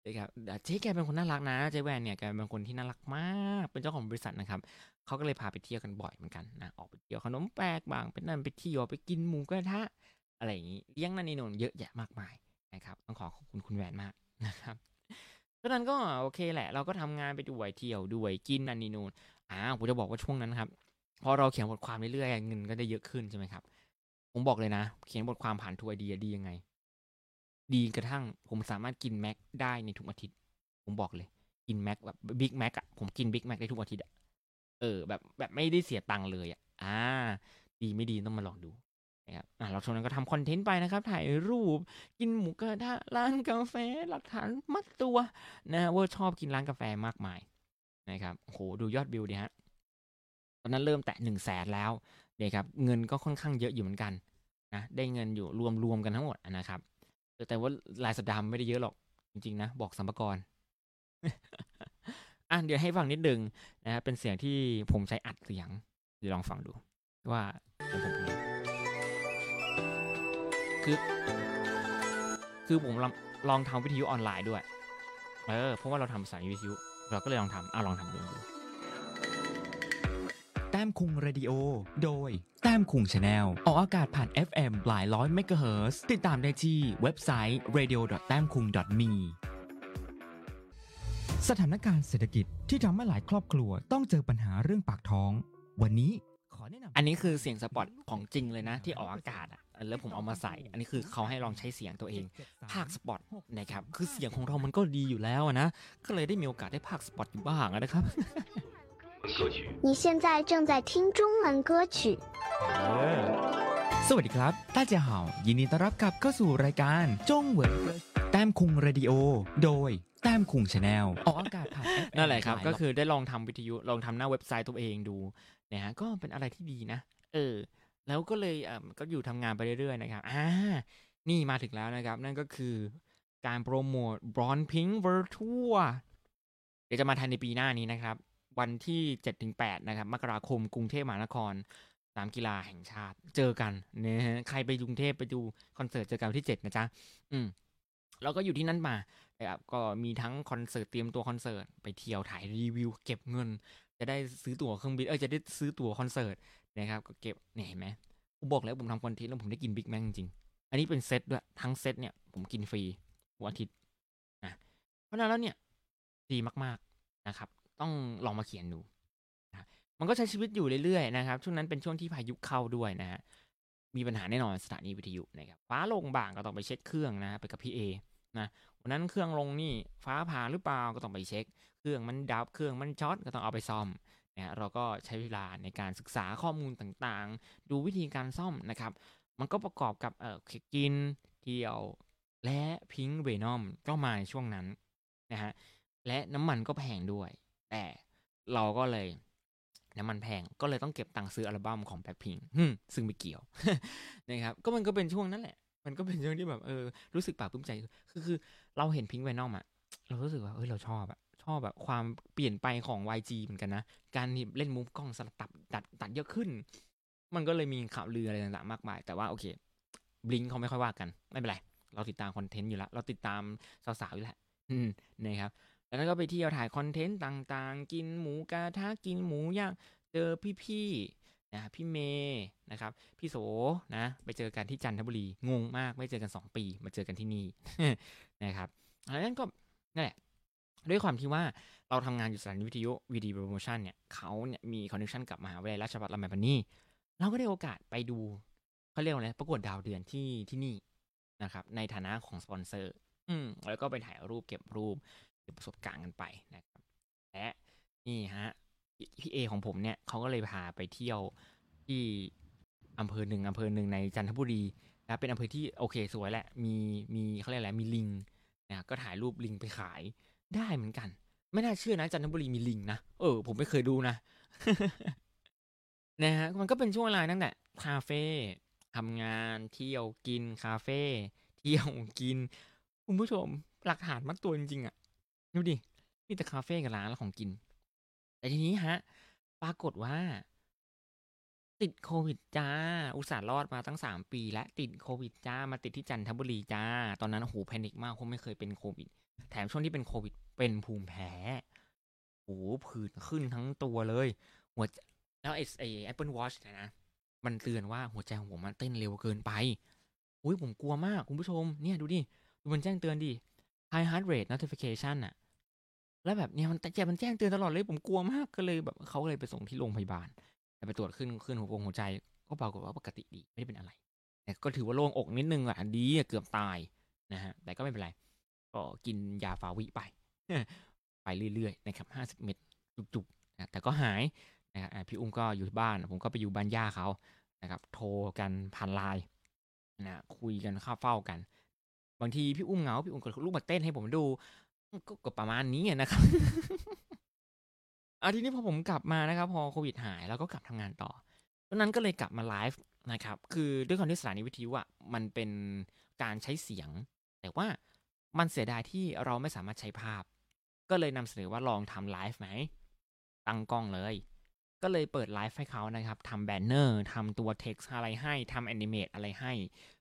นะครับเจ๊แกเป็นคนน่ารักนะเจ๊แวนเนี่ยแกเป็นคนที่น่ารักมากเป็นเจ้าของบริษัทนะครับเขาก็เลยพาไปเที่ยวกันบ่อยเหมือนกันนะออกไปเที่ยวขนมแปลกบางเป็นนั่นไปเที่ยวไปกินหมูกระทะอะไรอย่างนี้เลี้ยงนั่นนี่โน่นเยอะแยะมากมายนะครับต้องขอขอบคุณคุณแวนมาก นะครับเพราะฉะนั้นก็โอเคแหละ เราก็ทำงานไปด้วยเที่ยวด้วยกินนั่นนี่นู่นอ่าผมจะบอกว่าช่วงนั้นครับ พอเราเขียนบทความเรื่อยๆเงินก็ได้เยอะขึ้นใช่ไหมครับ ผมบอกเลยนะ เขียนบทความผ่านทัวร์ดีดียังไง ดีกระทั่งผมสามารถกินแม็กได้ในทุกอาทิตย์ ผมบอกเลย กินแม็กแบบบิ๊กแม็กอะผมกินบิ๊กแม็กได้ทุกอาทิตย์อะเออแบบแบบไม่ได้เสียตังค์เลยอะอ่า ดีไม่ดีต้องมาลองดู นะครับอ่าเราช่วงนั้นก็ทำคอนเทนต์ไปนะครับ ถ่ายรูป กินหมูกระทะร้านกาแฟ หลักฐานมัดตัวนะว่าชอบกินร้านกาแฟมากมายนะครับโหดูยอดวิวดิฮะตอนนั้นเริ่มแตะหนึ่งแสนแล้วนะครับเงินก็ค่อนข้างเยอะอยู่เหมือนกันนะได้เงินอยู่รวมรวมกันทั้งหมดนะครับแต่ว่ารายสัปดาห์ไม่ได้เยอะหรอกจริงๆนะ บอกสัมภากรอะเดี๋ยวให้ฟังนิดนึงนะเป็นเสียงที่ผมใช้อัดเสียงเดี๋ยวลองฟังดูว่าของผมเป็นไง คือ คือผมลองลองทำวิทยุออนไลน์ด้วย เออ เพราะว่าเราทำสายวิทยุ เราก็เลยลองทำอะลองทำดูดู แต้มคุงเรดิโอ โดย แต้มคุงชาแนล ออกอากาศผ่าน FM หลายร้อยเมกะเฮิรตซ์ติดตามได้ที่เว็บไซต์ radio แต้มคุง me สถานการณ์เศรษฐกิจที่ทำให้หลายครอบครัวต้องเจอปัญหาเรื่องปากท้อง วันนี้ขอแนะนำอันนี้คือเสียงสปอตของจริงเลยนะ ที่ออกอากาศอะ แล้วผมเอามาใส่ อันนี้คือเขาให้ลองใช้เสียงตัวเองภาคสปอตนะครับ คือเสียงของเรามันก็ดีอยู่แล้วอะนะ ก็เลยได้มีโอกาสได้ภาคสปอตอยู่บ้างอะนะครับ 你现在正在听中文歌曲。 สวัสดีครับต้าเจียเห่ายินดีต้อนรับกลับเข้าสู่รายการจงเหวินแต้มคุงเรดิโอ โดย แต้มคุงชาแนลออกอากาศผ่าน FM นั่นแหละครับ าย ก็คือได้ลองทำวิทยุลองทำหน้าเว็บไซต์ตัวเองดูนะฮะก็เป็นอะไรที่ดีนะ เออ แล้วก็เลยเอ่อก็อยู่ทำงานไปเรื่อยๆนะครับอ่านี่มาถึงแล้วนะครับ นั่นก็คือการโปรโมท Born Pink World Tour เดี๋ยวจะมาทันในปีหน้านี้นะครับ วันที่ 7-8 นะครับมกราคมกรุงเทพมหานครสนามกีฬาแห่งชาติ เจอกันนะฮะใครไปกรุงเทพไปดูคอนเสิร์ตเจอกันวันที่ 7 นะจ๊ะ อืมเราก็อยู่ที่นั่นมานะครับก็มีทั้งคอนเสิร์ตเตรียมตัวคอนเสิร์ตไปเที่ยวถ่ายรีวิว เก็บเงิน จะได้ซื้อตั๋วเครื่องบินเออจะได้ซื้อตั๋วคอนเสิร์ต นะครับก็เก็บเนี่ยเห็นไหมผมบอกแล้วผมทำคอนเทนต์แล้วผมได้กิน Big Mac จริง อันนี้เป็นเซตด้วยทั้งเซตเนี่ยผมกินฟรีทุกอาทิตย์นะเพราะฉะนั้นแล้วเนี่ยดีมากๆนะครับ ต้องลองมาเขียนดูนะมันก็ใช้ชีวิตอยู่เรื่อยๆนะครับช่วงนั้นเป็นช่วงที่พายุเข้าด้วยนะฮะมีปัญหาแน่นอนสถานีวิทยุนะครับฟ้าลงบ้างก็ต้องไปเช็คเครื่องนะไปกับพี่เอนะวันนั้นเครื่องลงนี่ฟ้าผ่าหรือเปล่าก็ต้องไปเช็ค เครื่องมันดับเครื่องมันช็อตก็ต้องเอาไปซ่อม นะฮะเราก็ใช้เวลาในการศึกษาข้อมูลต่างๆ ดูวิธีการซ่อมนะครับ มันก็ประกอบกับเออกินเที่ยวและพิงเวนอมก็มาในช่วงนั้นนะฮะและน้ำมันก็แพงด้วย แต่เราก็เลยน้ำมันแพงก็เลยต้องเก็บตังค์ซื้ออัลบั้มของแบ็คพิงซึ่งไม่เกี่ยวนะครับก็มันก็เป็นช่วงนั้นแหละ มันก็เป็นช่วงที่แบบเออรู้สึกปาบปลื้มใจคือคือเราเห็นพิงเวนอมอะเรารู้สึกว่าเอ้ยเราชอบอะ ชอบแบบความเปลี่ยนไปของ YG เหมือนกันนะ การเล่นมุมกล้องสลับตัดตัดตัดเยอะขึ้น มันก็เลยมีข่าวลืออะไรต่างๆมากมาย แต่ว่าโอเคบลิงเขาไม่ค่อยว่ากัน ไม่เป็นไร เราติดตามคอนเทนต์อยู่แล้ว เราติดตามสาวๆอยู่แล้วนะครับแล้วก็ไปเที่ยวถ่ายคอนเทนต์ต่างๆ กินหมูกระทะกินหมูย่างเจอพี่ๆนะพี่เมย์นะครับ พี่โสนะไปเจอกันที่จันทบุรีงงมากไม่เจอกัน 2 ปี มาเจอกันที่นี่นะครับอันนั้นก็นั่นแหละ ด้วยความที่ว่าเราทำงานอยู่สถานีวิทยุวีดีโปรโมชั่นเนี่ยเขาเนี่ยมี connection กับมหาวิทยาลัยราชภัฏรำไพพรรณีเราก็ได้โอกาสไปดูเขาเรียกว่าอะไรประกวดดาวเดือนที่ที่นี่นะครับ ในฐานะของสปอนเซอร์ อืมแล้วก็ไปถ่ายรูปเก็บรูปเก็บประสบการณ์กันไปนะครับและนี่ฮะพี่เอของผมเนี่ยเขาก็เลยพาไปเที่ยวที่อำเภอหนึ่งอำเภอหนึ่งในจันทบุรีนะเป็นอำเภอที่โอเคสวยแหละ มีมีเขาเรียกอะไรมีลิงนะก็ถ่ายรูปลิงไปขาย ได้เหมือนกัน ไม่น่าเชื่อนะจันทบุรีมีลิงนะเออ ผมไม่เคยดูนะนะฮะมันก็เป็นช่วงเวลาตั้งแต่คาเฟ่ทำงานเที่ยวกินคาเฟ่เที่ยวกิน คุณผู้ชมหลักฐานมัดตัวจริงๆอะดูดิมีแต่คาเฟ่กับร้านแล้วของกิน แต่ทีนี้ฮะ ปรากฏว่า ติดโควิดจ้า อุตส่าห์รอดมาตั้งสามปี และติดโควิดจ้ามาติดที่จันทบุรีจ้า ตอนนั้นโอ้โหแพนิคมากเพราะไม่เคยเป็นโควิด แถมช่วงที่เป็นโควิด เป็นภูมิแพ้โอ้โหผื่นขึ้นทั้งตัวเลย หัวใจแล้วไอ้ไอ้ Apple Watch นยนะ มันเตือนว่าหัวใจของผมมันเต้นเร็วเกินไป อุ้ยผมกลัวมากคุณผู้ชม เนี่ยดูดิ ดูมันแจ้งเตือนดิ high heart rate notification อะแล้วแบบเนี่ยมันแจ้งมันแจ้งเตือนตลอดเลยผมกลัวมากก็เลยแบบเขาเลยไปส่งที่โรงพยาบาลแต่ไปตรวจขึ้นขึ้นหัวหัวใจก็ปรากฏว่าปกติดีไม่ได้เป็นอะไร แต่ก็ถือว่าโล่งอกนิดนึงอะดีเกือบตายนะฮะแต่ก็ไม่เป็นไร ก็กินยาฟาวิไป ไปเรื่อยๆนะครับห้าสิบเม็ดจุกๆนะแต่ก็หายนะครับพี่อุ้มก็อยู่บ้าน ผมก็ไปอยู่บ้านย่าเขานะครับ โทรกันผ่านไลน์นะคุยกันข้าวเฝ้ากัน บางทีพี่อุ้มเหงาพี่อุ้มก็ลูกมาเต้นให้ผมดูก็ก็ประมาณนี้นะครับอาทีนี้พอผมกลับมานะครับ พอโควิดหายแล้วก็กลับทำงานต่อตอนนั้นก็เลยกลับมาไลฟ์นะครับ คือด้วยความที่สถานีวิทยุอะมันเป็นการใช้เสียง แต่ว่ามันเสียดายที่เราไม่สามารถใช้ภาพ ก็เลยนำเสนอว่าลองทำไลฟ์ไหม ตั้งกล้องเลย ก็เลยเปิดไลฟ์ให้เขานะครับทำ banner ทำตัวเท็กซ์อะไรให้ทำ animate อะไรให้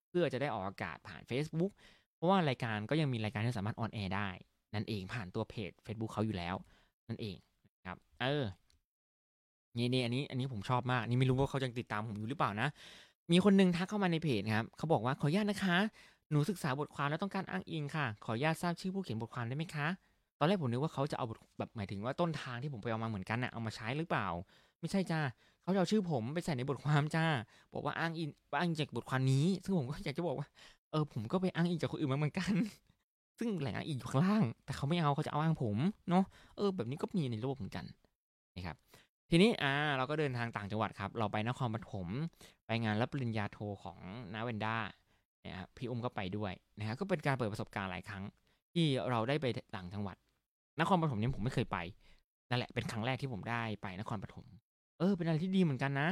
เพื่อจะได้ออกอากาศผ่าน Facebook เพราะว่ารายการก็ยังมีรายการที่สามารถ on air ได้ นั่นเองผ่านตัวเพจ Facebook เขาอยู่แล้ว นั่นเองนะครับ เออนี่นี่อันนี้อันนี้ผมชอบมาก นี่ไม่รู้ว่าเขายังติดตามผมอยู่หรือเปล่านะ มีคนนึงทักเข้ามาในเพจครับเขาบอกว่าขออนุญาตนะคะ หนูศึกษาบทความแล้วต้องการอ้างอิงค่ะ ขออนุญาตทราบชื่อผู้เขียนบทความได้ไหมคะ ตอนแรกผมนึกว่าเขาจะเอาแบบหมายถึงว่าต้นทางที่ผมไปเอามาเหมือนกันน่ะเอามาใช้หรือเปล่า ไม่ใช่จ้าเขาจะเอาชื่อผมไปใส่ในบทความจ้า บอกว่าอ้างอิงอ้างอิงจากบทความนี้ ซึ่งผมก็อยากจะบอกว่าเออผมก็ไปอ้างอิงจากคนอื่นมาเหมือนกัน ซึ่งแหล่งอ้างอิงอยู่ข้างล่าง แต่เขาไม่เอาเขาจะเอาอ้างผมเนาะเออแบบนี้ก็มีในโลกเหมือนกันนะครับทีนี้อ่าเราก็เดินทางต่างจังหวัดครับ เราไปนครปฐมไปงานรับปริญญาโทของนาเวนด้านะครับพี่อุ้มก็ไปด้วยนะฮะก็เป็นการเปิดประสบการณ์หลายครั้ง ที่เราได้ไปต่างจังหวัด นครปฐมเนี่ยผมไม่เคยไปนั่นแหละเป็นครั้งแรกที่ผมได้ไปนครปฐมเออเป็นอะไรที่ดีเหมือนกันนะ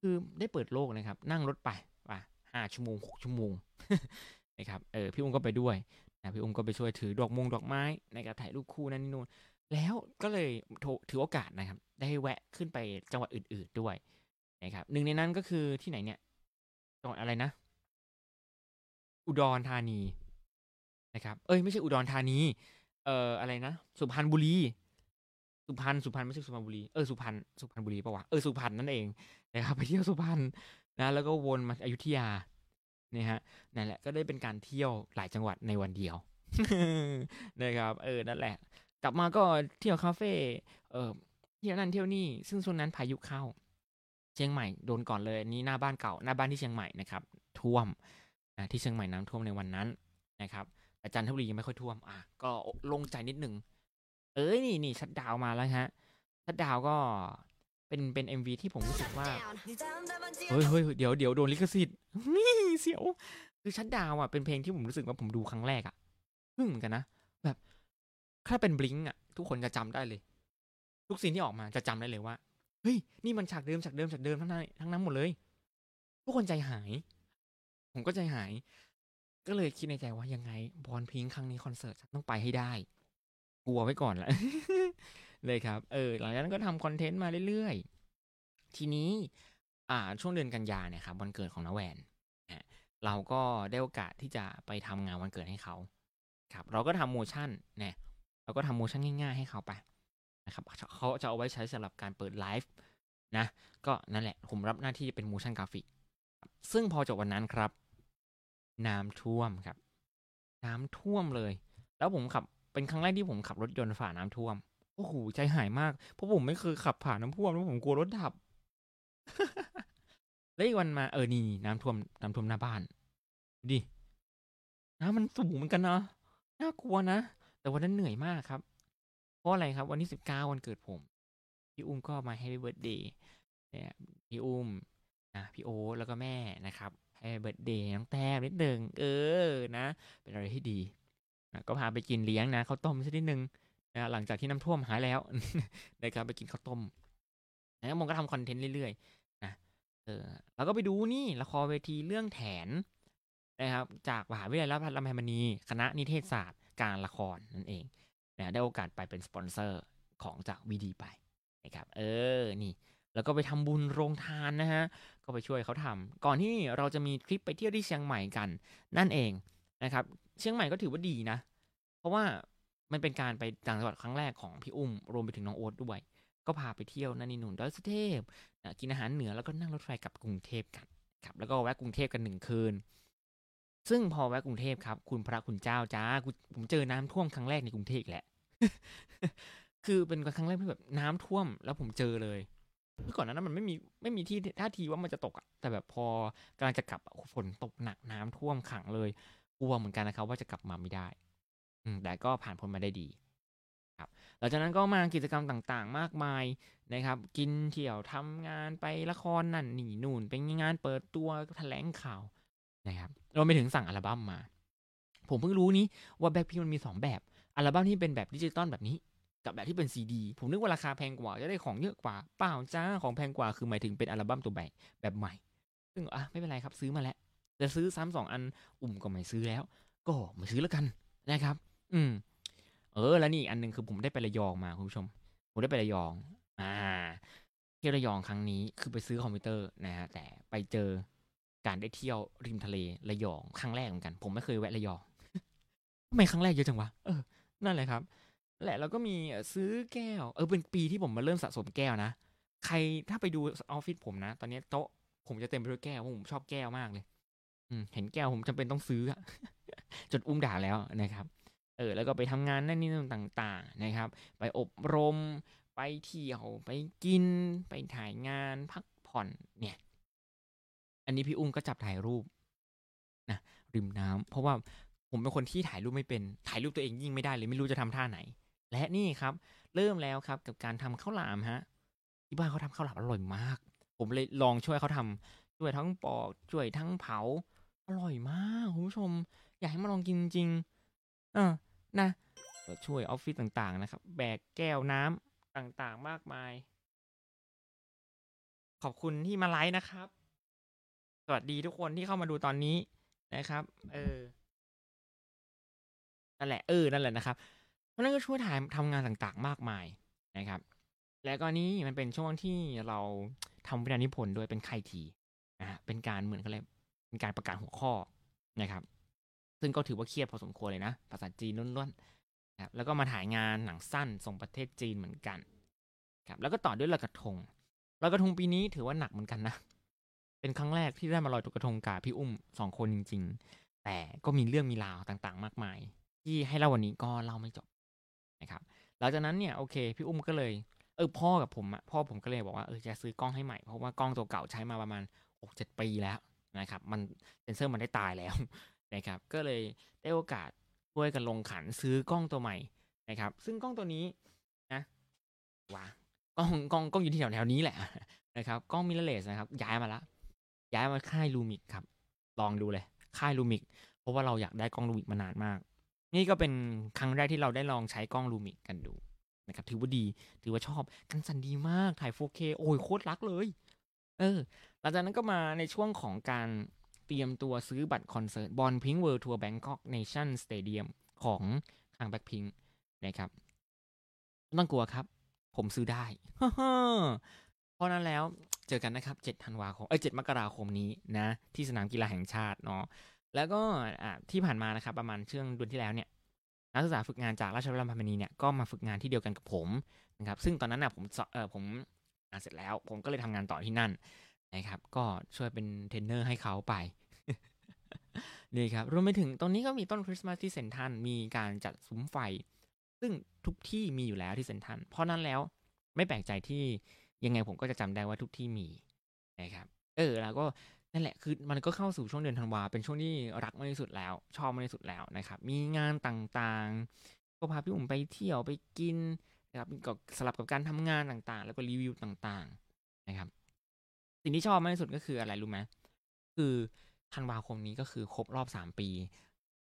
คือได้เปิดโลกนะครับ นั่งรถไปว่าห้าชั่วโมงหกชั่วโมงนะครับเออพี่อุ้มก็ไปด้วยนะพี่อุ้มก็ไปช่วยถือดอกมงดอกไม้ในการถ่ายรูปคู่นั่นนี่นู่นแล้วก็เลยถือโอกาสนะครับ ได้แวะขึ้นไปจังหวัดอื่น ๆด้วยนะครับหนึ่งในนั้นก็คือที่ไหนเนี่ยจังหวัดอะไรนะ อุดรธานีนะครับ เอ้ยไม่ใช่อุดรธานี เอ่ออะไรนะสุพรรณบุรี สุพรรณสุพรรณไม่ใช่สุพรรณบุรีเออสุพรรณสุพรรณบุรีปะวะเออสุพรรณนั่นเองนะครับไปเที่ยวสุพรรณนะ แล้วก็วนมาอยุธยาเนี่ยฮะนั่นแหละก็ได้เป็นการเที่ยวหลายจังหวัดในวันเดียวนะครับเออนั่นแหละ กลับมาก็เที่ยวคาเฟ่เออเที่ยวนั่นเที่ยวนี่ซึ่งช่วงนั้นพายุเข้า เชียงใหม่โดนก่อนเลยนี่หน้าบ้านเก่าหน้าบ้านที่เชียงใหม่นะครับท่วมนะที่เชียงใหม่น้ำท่วมในวันนั้นนะครับ แต่จันทบุรียังไม่ค่อยท่วม อะก็ลงใจนิดหนึ่ง เอ้ยนี่นี่ชัดดาวมาแล้วฮะ ชัดดาวก็เป็นเป็นเอ็มวีที่ผมรู้สึกว่า เฮ้ยเฮ้ยเดี๋ยวเดี๋ยวโดนลิขสิทธิ์เสียว คือชัดดาวอะเป็นเพลงที่ผมรู้สึกว่าผมดูครั้งแรกอะพึ่งเหมือนกันนะ แบบถ้าเป็นบลิงอะ ทุกคนจะจำได้เลย ทุกซีนที่ออกมาจะจำได้เลยว่า เฮ้ย นี่มันฉากเดิมฉากเดิมฉากเดิมทั้งนั้นทั้งนั้นหมดเลย ทุกคนใจหาย ผมก็ใจหาย ก็เลยคิดในใจว่ายังไงบอลพิงครั้งนี้คอนเสิร์ตต้องไปให้ได้ กลัวไว้ก่อนแหละเลยครับ เออ หลังจากนั้นก็ทำคอนเทนต์มาเรื่อยๆ ทีนี้ อ่า ช่วงเดือนกันยาเนี่ยครับวันเกิดของน้าแวนเราก็ได้โอกาสที่จะไปทำงานวันเกิดให้เขา ครับ เราก็ทำโมชั่นเนี่ยเราก็ทำโมชั่นง่าย ๆ ให้เขาไปนะครับเขาจะเอาไว้ใช้สำหรับการเปิดไลฟ์นะ ก็นั่นแหละ ผมรับหน้าที่เป็นโมชั่นกราฟิก ซึ่งพอจบวันนั้นครับ น้ำท่วมครับ น้ำท่วมเลย แล้วผมขับเป็นครั้งแรกที่ผมขับรถยนต์ฝ่าน้ำท่วมโอ้โหใจหายมากเพราะผมไม่เคยขับผ่านน้ำท่วมแล้วผมกลัวรถดับแล้วอีกวันมาเออนี่น้ำท่วมน้ำท่วมหน้าบ้านดิน้ำมันสูงเหมือนกันนะน่ากลัวนะแต่วันนั้นเหนื่อยมากครับ เพราะอะไรครับ วันที่สิบเก้าวันเกิดผม พี่อุ้มก็มาให้ birthday เนี่ยพี่อุ้มนะพี่โอแล้วก็แม่นะครับ ให้ birthday น้องแต้มนิดหนึ่งเออนะ เป็นอะไรที่ดีนะก็พาไปกินเลี้ยงนะข้าวต้มสักนิดหนึ่งนะหลังจากที่น้ำท่วมหายแล้วนะครับไปกินข้าวต้มแล้วผมก็ทำคอนเทนต์เรื่อยๆนะเออแล้วก็ไปดูนี่ละครเวทีเรื่องแถนนะครับจากมหาวิทยาลัยราชภัฏรำไพพรรณีคณะนิเทศศาสตร์ การละครนั่นเองนะได้โอกาสไปเป็นสปอนเซอร์ของจากวีดีไปนะครับเออนี่ แล้วก็ไปทำบุญโรงทานนะฮะ ก็ไปช่วยเขาทำก่อนที่เราจะมีทริปไปเที่ยวที่เชียงใหม่กัน นั่นเองนะครับ เชียงใหม่ก็ถือว่าดีนะ เพราะว่ามันเป็นการไปต่างจังหวัดครั้งแรกของพี่อุ้ม รวมไปถึงน้องโอ๊ตด้วย ก็พาไปเที่ยวนันนี่นู่นดอยสุเทพกินอาหารเหนือแล้วก็นั่งรถไฟกลับกรุงเทพกันครับ แล้วก็แวะกรุงเทพกันหนึ่งคืน ซึ่งพอแวะกรุงเทพครับ คุณพระคุณเจ้าจ้าผมเจอน้ำท่วมครั้งแรกในกรุงเทพแหละ คือเป็นครั้งแรกที่แบบน้ำท่วมแล้วผมเจอเลย เมื่อก่อนนั้นมันไม่มีไม่มีที่ท่าทีว่ามันจะตกอะแต่แบบพอกำลังจะกลับฝนตกหนักน้ำท่วมขังเลยกลัวเหมือนกันนะครับ ว่าจะกลับมาไม่ได้ อืแต่ก็ผ่านพ้นมาได้ดี ครับหลังจากนั้นก็มากิจกรรมต่างๆ มากมายนะครับ กินเที่ยวทำงานไปละครนั่นนี่นู่นเป็นงานเปิดตัวแถลงข่าวนะครับรวมไปถึงสั่งอัลบั้มมา ผมเพิ่งรู้นี้ว่าแบ็คพิงมันมีสองแบบอัลบั้มที่เป็นแบบดิจิตอลแบบนี้ กับแบบที่เป็นซีดีผมนึกว่าราคาแพงกว่าจะได้ของเยอะกว่าเปล่าจ้าของแพงกว่าคือหมายถึงเป็นอัลบั้มตัวแบบแบบใหม่ ซึ่งอะไม่เป็นไรครับซื้อมาแล้วจะซื้อซ้ำสองอันอุ่มก็ไม่ซื้อแล้ว ก็มาซื้อแล้วกันนะครับ อืม เออ แล้วนี่อีกอันหนึ่งคือผมได้ไประยองมาคุณผู้ชม ผมได้ไประยอง อ่าเที่ยวระยองครั้งนี้คือไปซื้อคอมพิวเตอร์นะฮะแต่ไปเจอการได้เที่ยวริมทะเลระยองครั้งแรกเหมือนกัน ผมไม่เคยแวะระยองทำไมครั้งแรกเยอะจังวะเออนั่นแหละครับ แหละแล้วก็มีซื้อแก้ว เออเป็นปีที่ผมมาเริ่มสะสมแก้วนะ ใครถ้าไปดูออฟฟิศผมนะ ตอนนี้โต๊ะผมจะเต็มไปด้วยแก้วเพราะผมชอบแก้วมากเลย อืมเห็นแก้วผมจำเป็นต้องซื้อจนอุ้มด่าแล้วนะครับ เออ แล้วก็ไปทำงานนั่นนี่นั่นต่างๆนะครับ ไปอบรม ไปเที่ยว ไปกิน ไปถ่ายงานพักผ่อนเนี่ย อันนี้พี่อุ้มก็จับถ่ายรูปนะริมน้ำเพราะว่าผมเป็นคนที่ถ่ายรูปไม่เป็น ถ่ายรูปตัวเองยิ่งไม่ได้เลย ไม่รู้จะทำท่าไหน และนี่ครับ เริ่มแล้วครับกับการทำข้าวหลามฮะที่บ้านเขาทำข้าวหลามอร่อยมาก ผมเลยลองช่วยเขาทำช่วยทั้งปอกช่วยทั้งเผา อร่อยมากคุณผู้ชม อยากให้มาลองกินจริงเออนะช่วยออฟฟิศต่างๆนะครับ แบกแก้วน้ำต่างๆมากมาย ขอบคุณที่มาไลฟ์นะครับ สวัสดีทุกคนที่เข้ามาดูตอนนี้นะครับ เออนั่นแหละเออนั่นแหละนะครับ ราะนั่นก็ช่วยถ่ายทำงานต่างๆ มากมายนะครับ แล้วก็นี้มันเป็นช่วงที่เราทำวิทยานิพนธ์ด้วยเป็นไข่ทีนะฮะเป็นการเหมือนกันเลยเป็นการประกาศหัวข้อนะครับ ซึ่งก็ถือว่าเครียดพอสมควรเลยนะ ภาษาจีนล้วนๆนะครับแล้วก็มาถ่ายงานหนังสั้นส่งประเทศจีนเหมือนกันครับแล้วก็ต่อด้วยลอยกระทงลอยกระทงปีนี้ถือว่าหนักเหมือนกันนะ เป็นครั้งแรกที่ได้มาลอยกระทงกับพี่อุ้มสองคนจริง ๆ แต่ก็มีเรื่องมีราวต่างๆ มากมาย ที่ให้เล่าวันนี้ก็เล่าไม่จบ นะครับหลังจากนั้นเนี่ยโอเคพี่อุ้มก็เลยเออพ่อกับผมอะพ่อผมก็เลยบอกว่าเออจะซื้อกล้องให้ใหม่เพราะว่ากล้องตัวเก่าใช้มาประมาณหกเจ็ดปีแล้วนะครับมันเซนเซอร์มันได้ตายแล้วนะครับก็เลยได้โอกาสช่วยกันลงขันซื้อกล้องตัวใหม่นะครับ ซึ่งกล้องตัวนี้นะว้ากล้องกล้องกล้องอยู่ที่แถวแถวนี้แหละนะครับกล้องมิเรเลสนะครับ ย้ายมาละย้ายมาค่ายลูมิกครับ ลองดูเลย ค่าย Lumix เพราะว่าเราอยากได้กล้อง Lumix มานานมาก นี่ก็เป็นครั้งแรกที่เราได้ลองใช้กล้อง Lumix กันดูนะครับ ถือว่าดี ถือว่าชอบ กันสั่นดีมาก ถ่าย 4K โอ้ยโคตรรักเลย เออ หลังจากนั้นก็มาในช่วงของการเตรียมตัวซื้อบัตรคอนเสิร์ต Born Pink World Tour Bangkok National Stadium ของทางแบ็คพิงนะครับไม่ต้องกลัวครับ ผมซื้อได้ เพราะนั้นแล้วเจอกันนะครับ 7 ธันวาคม เอ้ย 7 มกราคมนี้นะ ที่สนามกีฬาแห่งชาติเนาะ แล้วก็ที่ผ่านมานะครับประมาณช่วงเดือนที่แล้วเนี่ยนักศึกษาฝึกงานจากราชวิทยาลัยพามินีเนี่ยก็มาฝึกงานที่เดียวกันกับผมนะครับ ซึ่งตอนนั้นน่ะผมสเออผมอ่านเสร็จแล้ว ผมก็เลยทำงานต่อที่นั่นนะครับ ก็ช่วยเป็นเทรนเนอร์ให้เขาไปนี่ครับรวมไปถึงตรงนี้ก็มีต้นคริสต์มาสที่เซ็นทรัลมีการจัดซุ้มไฟ ซึ่งทุกที่มีอยู่แล้วที่เซนทรันเพราะนั้นแล้วไม่แปลกใจที่ยังไงผมก็จะจำได้ว่าทุกที่มีนะครับ เออแล้วก็ นั่นแหละคือมันก็เข้าสู่ช่วงเดือนธันวาเป็นช่วงที่รักมากที่สุดแล้ว ชอบมากที่สุดแล้วนะครับ มีงานต่างๆ ก็พาพี่อุ่มไปเที่ยวไปกินนะครับก็สลับกับการทำงานต่างๆ แล้วก็รีวิวต่างๆนะครับ สิ่งที่ชอบมากที่สุดก็คืออะไรรู้ไหมคือธันวาคมนี้ก็คือครบรอบสามปี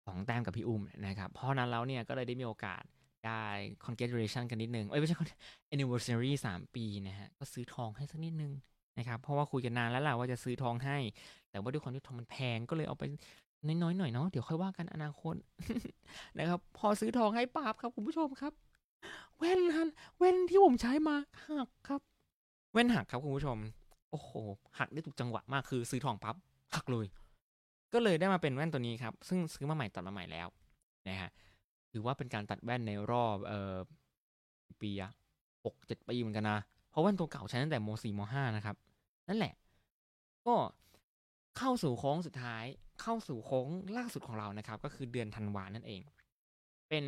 ของแต้มกับพี่อุ้มนะครับ เพราะนั้นแล้วเนี่ยก็เลยได้มีโอกาสได้ congratulation กันนิดนึง เอ้ย ไม่ใช่ anniversary สามปีนะฮะ ก็ซื้อทองให้สักนิดนึง นะครับ เพราะว่าคุยกันนานแล้วแหละว่าจะซื้อทองให้ แต่ว่าด้วยความที่ทองมันแพงก็เลยเอาไปน้อยๆหน่อยเนาะเดี๋ยวค่อยว่ากันอนาคตนะครับ พอซื้อทองให้ป๊าบครับคุณผู้ชมครับแว่นฮันแว่นที่ผมใช้มาหักครับ แว่นหักครับคุณผู้ชม โอ้โห หักได้ถูกจังหวะมากคือซื้อทองปั๊บหักเลย ก็เลยได้มาเป็นแว่นตัวนี้ครับ ซึ่งซื้อมาใหม่ตัดมาใหม่แล้วนะฮะถือว่าเป็นการตัดแว่นในรอบเอ่อปีอะหกเจ็ดปีเหมือนกันนะ เพราะว่นตัวเก่าใช้ตั้งแต่มสี่มห้านะครับ นั่นแหละ ก็เข้าสู่โค้งสุดท้าย เข้าสู่โค้งล่าสุดของเรานะครับ ก็คือเดือนธันวานั่นเอง เป็น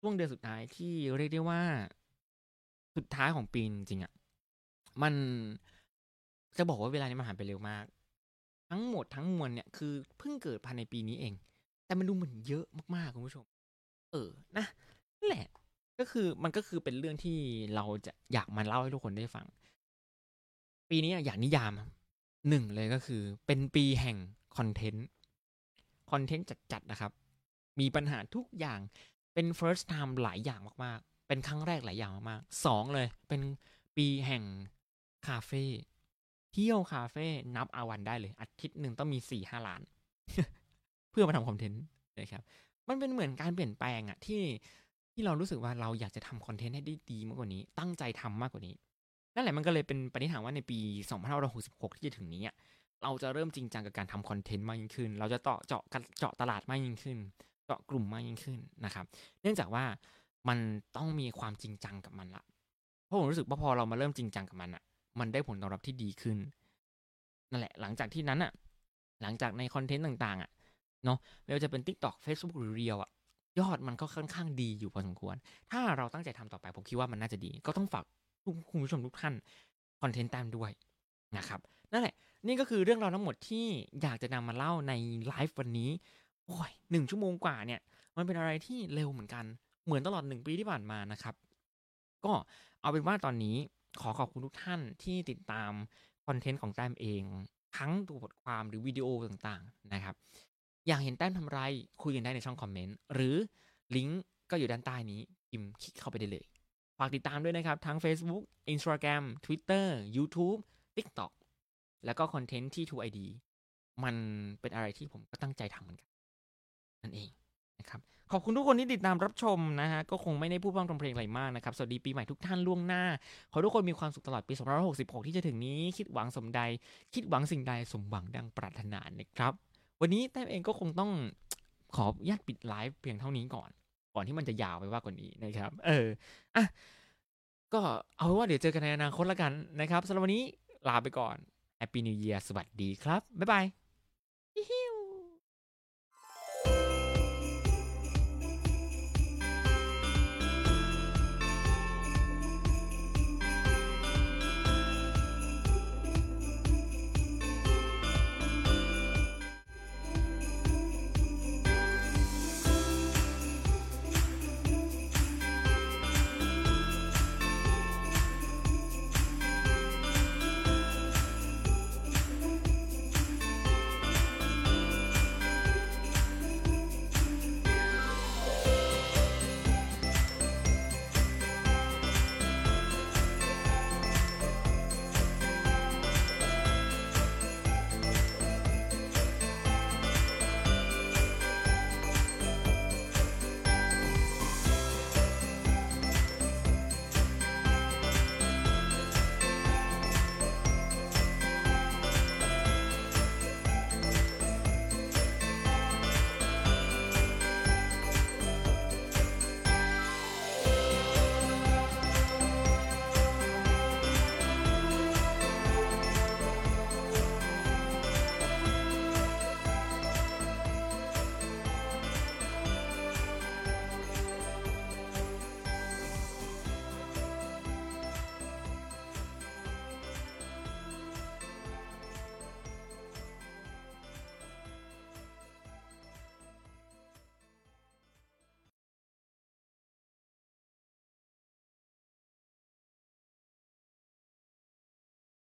ช่วงเดือนสุดท้ายที่เรียกได้ว่าสุดท้ายของปีจริงอะ่ะ มันจะบอกว่าเวลานี้มันผ่านไปเร็วมาก ทั้งหมดทั้งมวลเนี่ยคือเพิ่งเกิดภายในปีนี้เอง แต่มันดูเหมือนเยอะมากๆคุณผู้ชม เออนะนั่นแหละ ก็คือมันก็คือเป็นเรื่องที่เราจะอยากมาเล่าให้ทุกคนได้ฟัง ปีนี้อยากนิยามหนึ่งเลยก็คือ เป็นปีแห่งคอนเทนต์คอนเทนต์จัดๆนะครับ มีปัญหาทุกอย่างเป็น first time หลายอย่างมากๆ เป็นครั้งแรกหลายอย่างมากๆสองเลย เป็นปีแห่งคาเฟ่เที่ยวคาเฟ่นับอาวันได้เลย อาทิตย์หนึ่งต้องมีสี่ห้าล้าน เพื่อมาทำคอนเทนต์นะครับ มันเป็นเหมือนการเปลี่ยนแปลงอะที่ ที่เรารู้สึกว่าเราอยากจะทำคอนเทนต์ให้ได้ดีมากกว่านี้ ตั้งใจทำมากกว่านี้ นั่นแหละมันก็เลยเป็นปณิธานว่าในปี 2566 ที่จะถึงนี้เราจะเริ่มจริงจังกับการทำคอนเทนต์มากยิ่งขึ้น เราจะเจาะเจาะเจาะตลาดมากยิ่งขึ้น เจาะกลุ่มมากยิ่งขึ้นนะครับ เนื่องจากว่ามันต้องมีความจริงจังกับมันละ เพราะผมรู้สึกว่าพอเรามาเริ่มจริงจังกับมันอะมันได้ผลตอบรับที่ดีขึ้น นั่นแหละ หลังจากที่นั้นอะหลังจากในคอนเทนต์ต่างๆอะเนาะไม่ว่าจะเป็น TikTok Facebook หรือ Reel อะ ยอดมันก็ค่อนข้างดีอยู่พอสมควร ถ้าเราตั้งใจทำต่อไปผมคิดว่ามันน่าจะดี ก็ต้องฝากคุณผู้ชมทุกท่านคอนเทนต์ตามด้วยนะครับนั่นแหละ นี่ก็คือเรื่องราวทั้งหมดที่อยากจะนำมาเล่าในไลฟ์วันนี้โอ้ยหนึ่งชั่วโมงกว่าเนี่ย มันเป็นอะไรที่เร็วเหมือนกันเหมือนตลอดหนึ่งปีที่ผ่านมานะครับ ก็เอาเป็นว่าตอนนี้ขอขอบคุณทุกท่านที่ติดตามคอนเทนต์ของแต้มเอง ทั้งตัวบทความหรือวิดีโอต่างๆนะครับ อยากเห็นแต้มทำไร คุยกันได้ในช่องคอมเมนต์ หรือลิงก์ก็อยู่ด้านใต้นี้พิมพ์คลิกเข้าไปได้เลย ฝากติดตามด้วยนะครับ ทั้ง Facebook Instagram Twitter YouTube TikTok แล้วก็คอนเทนต์ที่ 2ID มันเป็นอะไรที่ผมก็ตั้งใจทำเหมือนกัน นั่นเองนะครับ ขอบคุณทุกคนที่ติดตามรับชมนะฮะ ก็คงไม่ได้พูดพร่ำทำเพลงอะไรมากนะครับ สวัสดีปีใหม่ทุกท่านล่วงหน้า ขอทุกคนมีความสุขตลอดปี 2566 ที่จะถึงนี้ คิดหวังสมใด คิดหวังสิ่งใดสมหวังดังปรารถนานะครับ วันนี้แต้มเองก็คงต้องขอญาตปิดไลฟ์เพียงเท่านี้ก่อน ก่อนที่มันจะยาวไปว่ากว่านี้นะครับ เอออะก็เอาว่าเดี๋ยวเจอกันในอนาคตแล้วกันนะครับสำหรับวันนี้ลาไปก่อนแฮปปี้นิวเยียร์สวัสดีครับ บ๊ายบายฮิว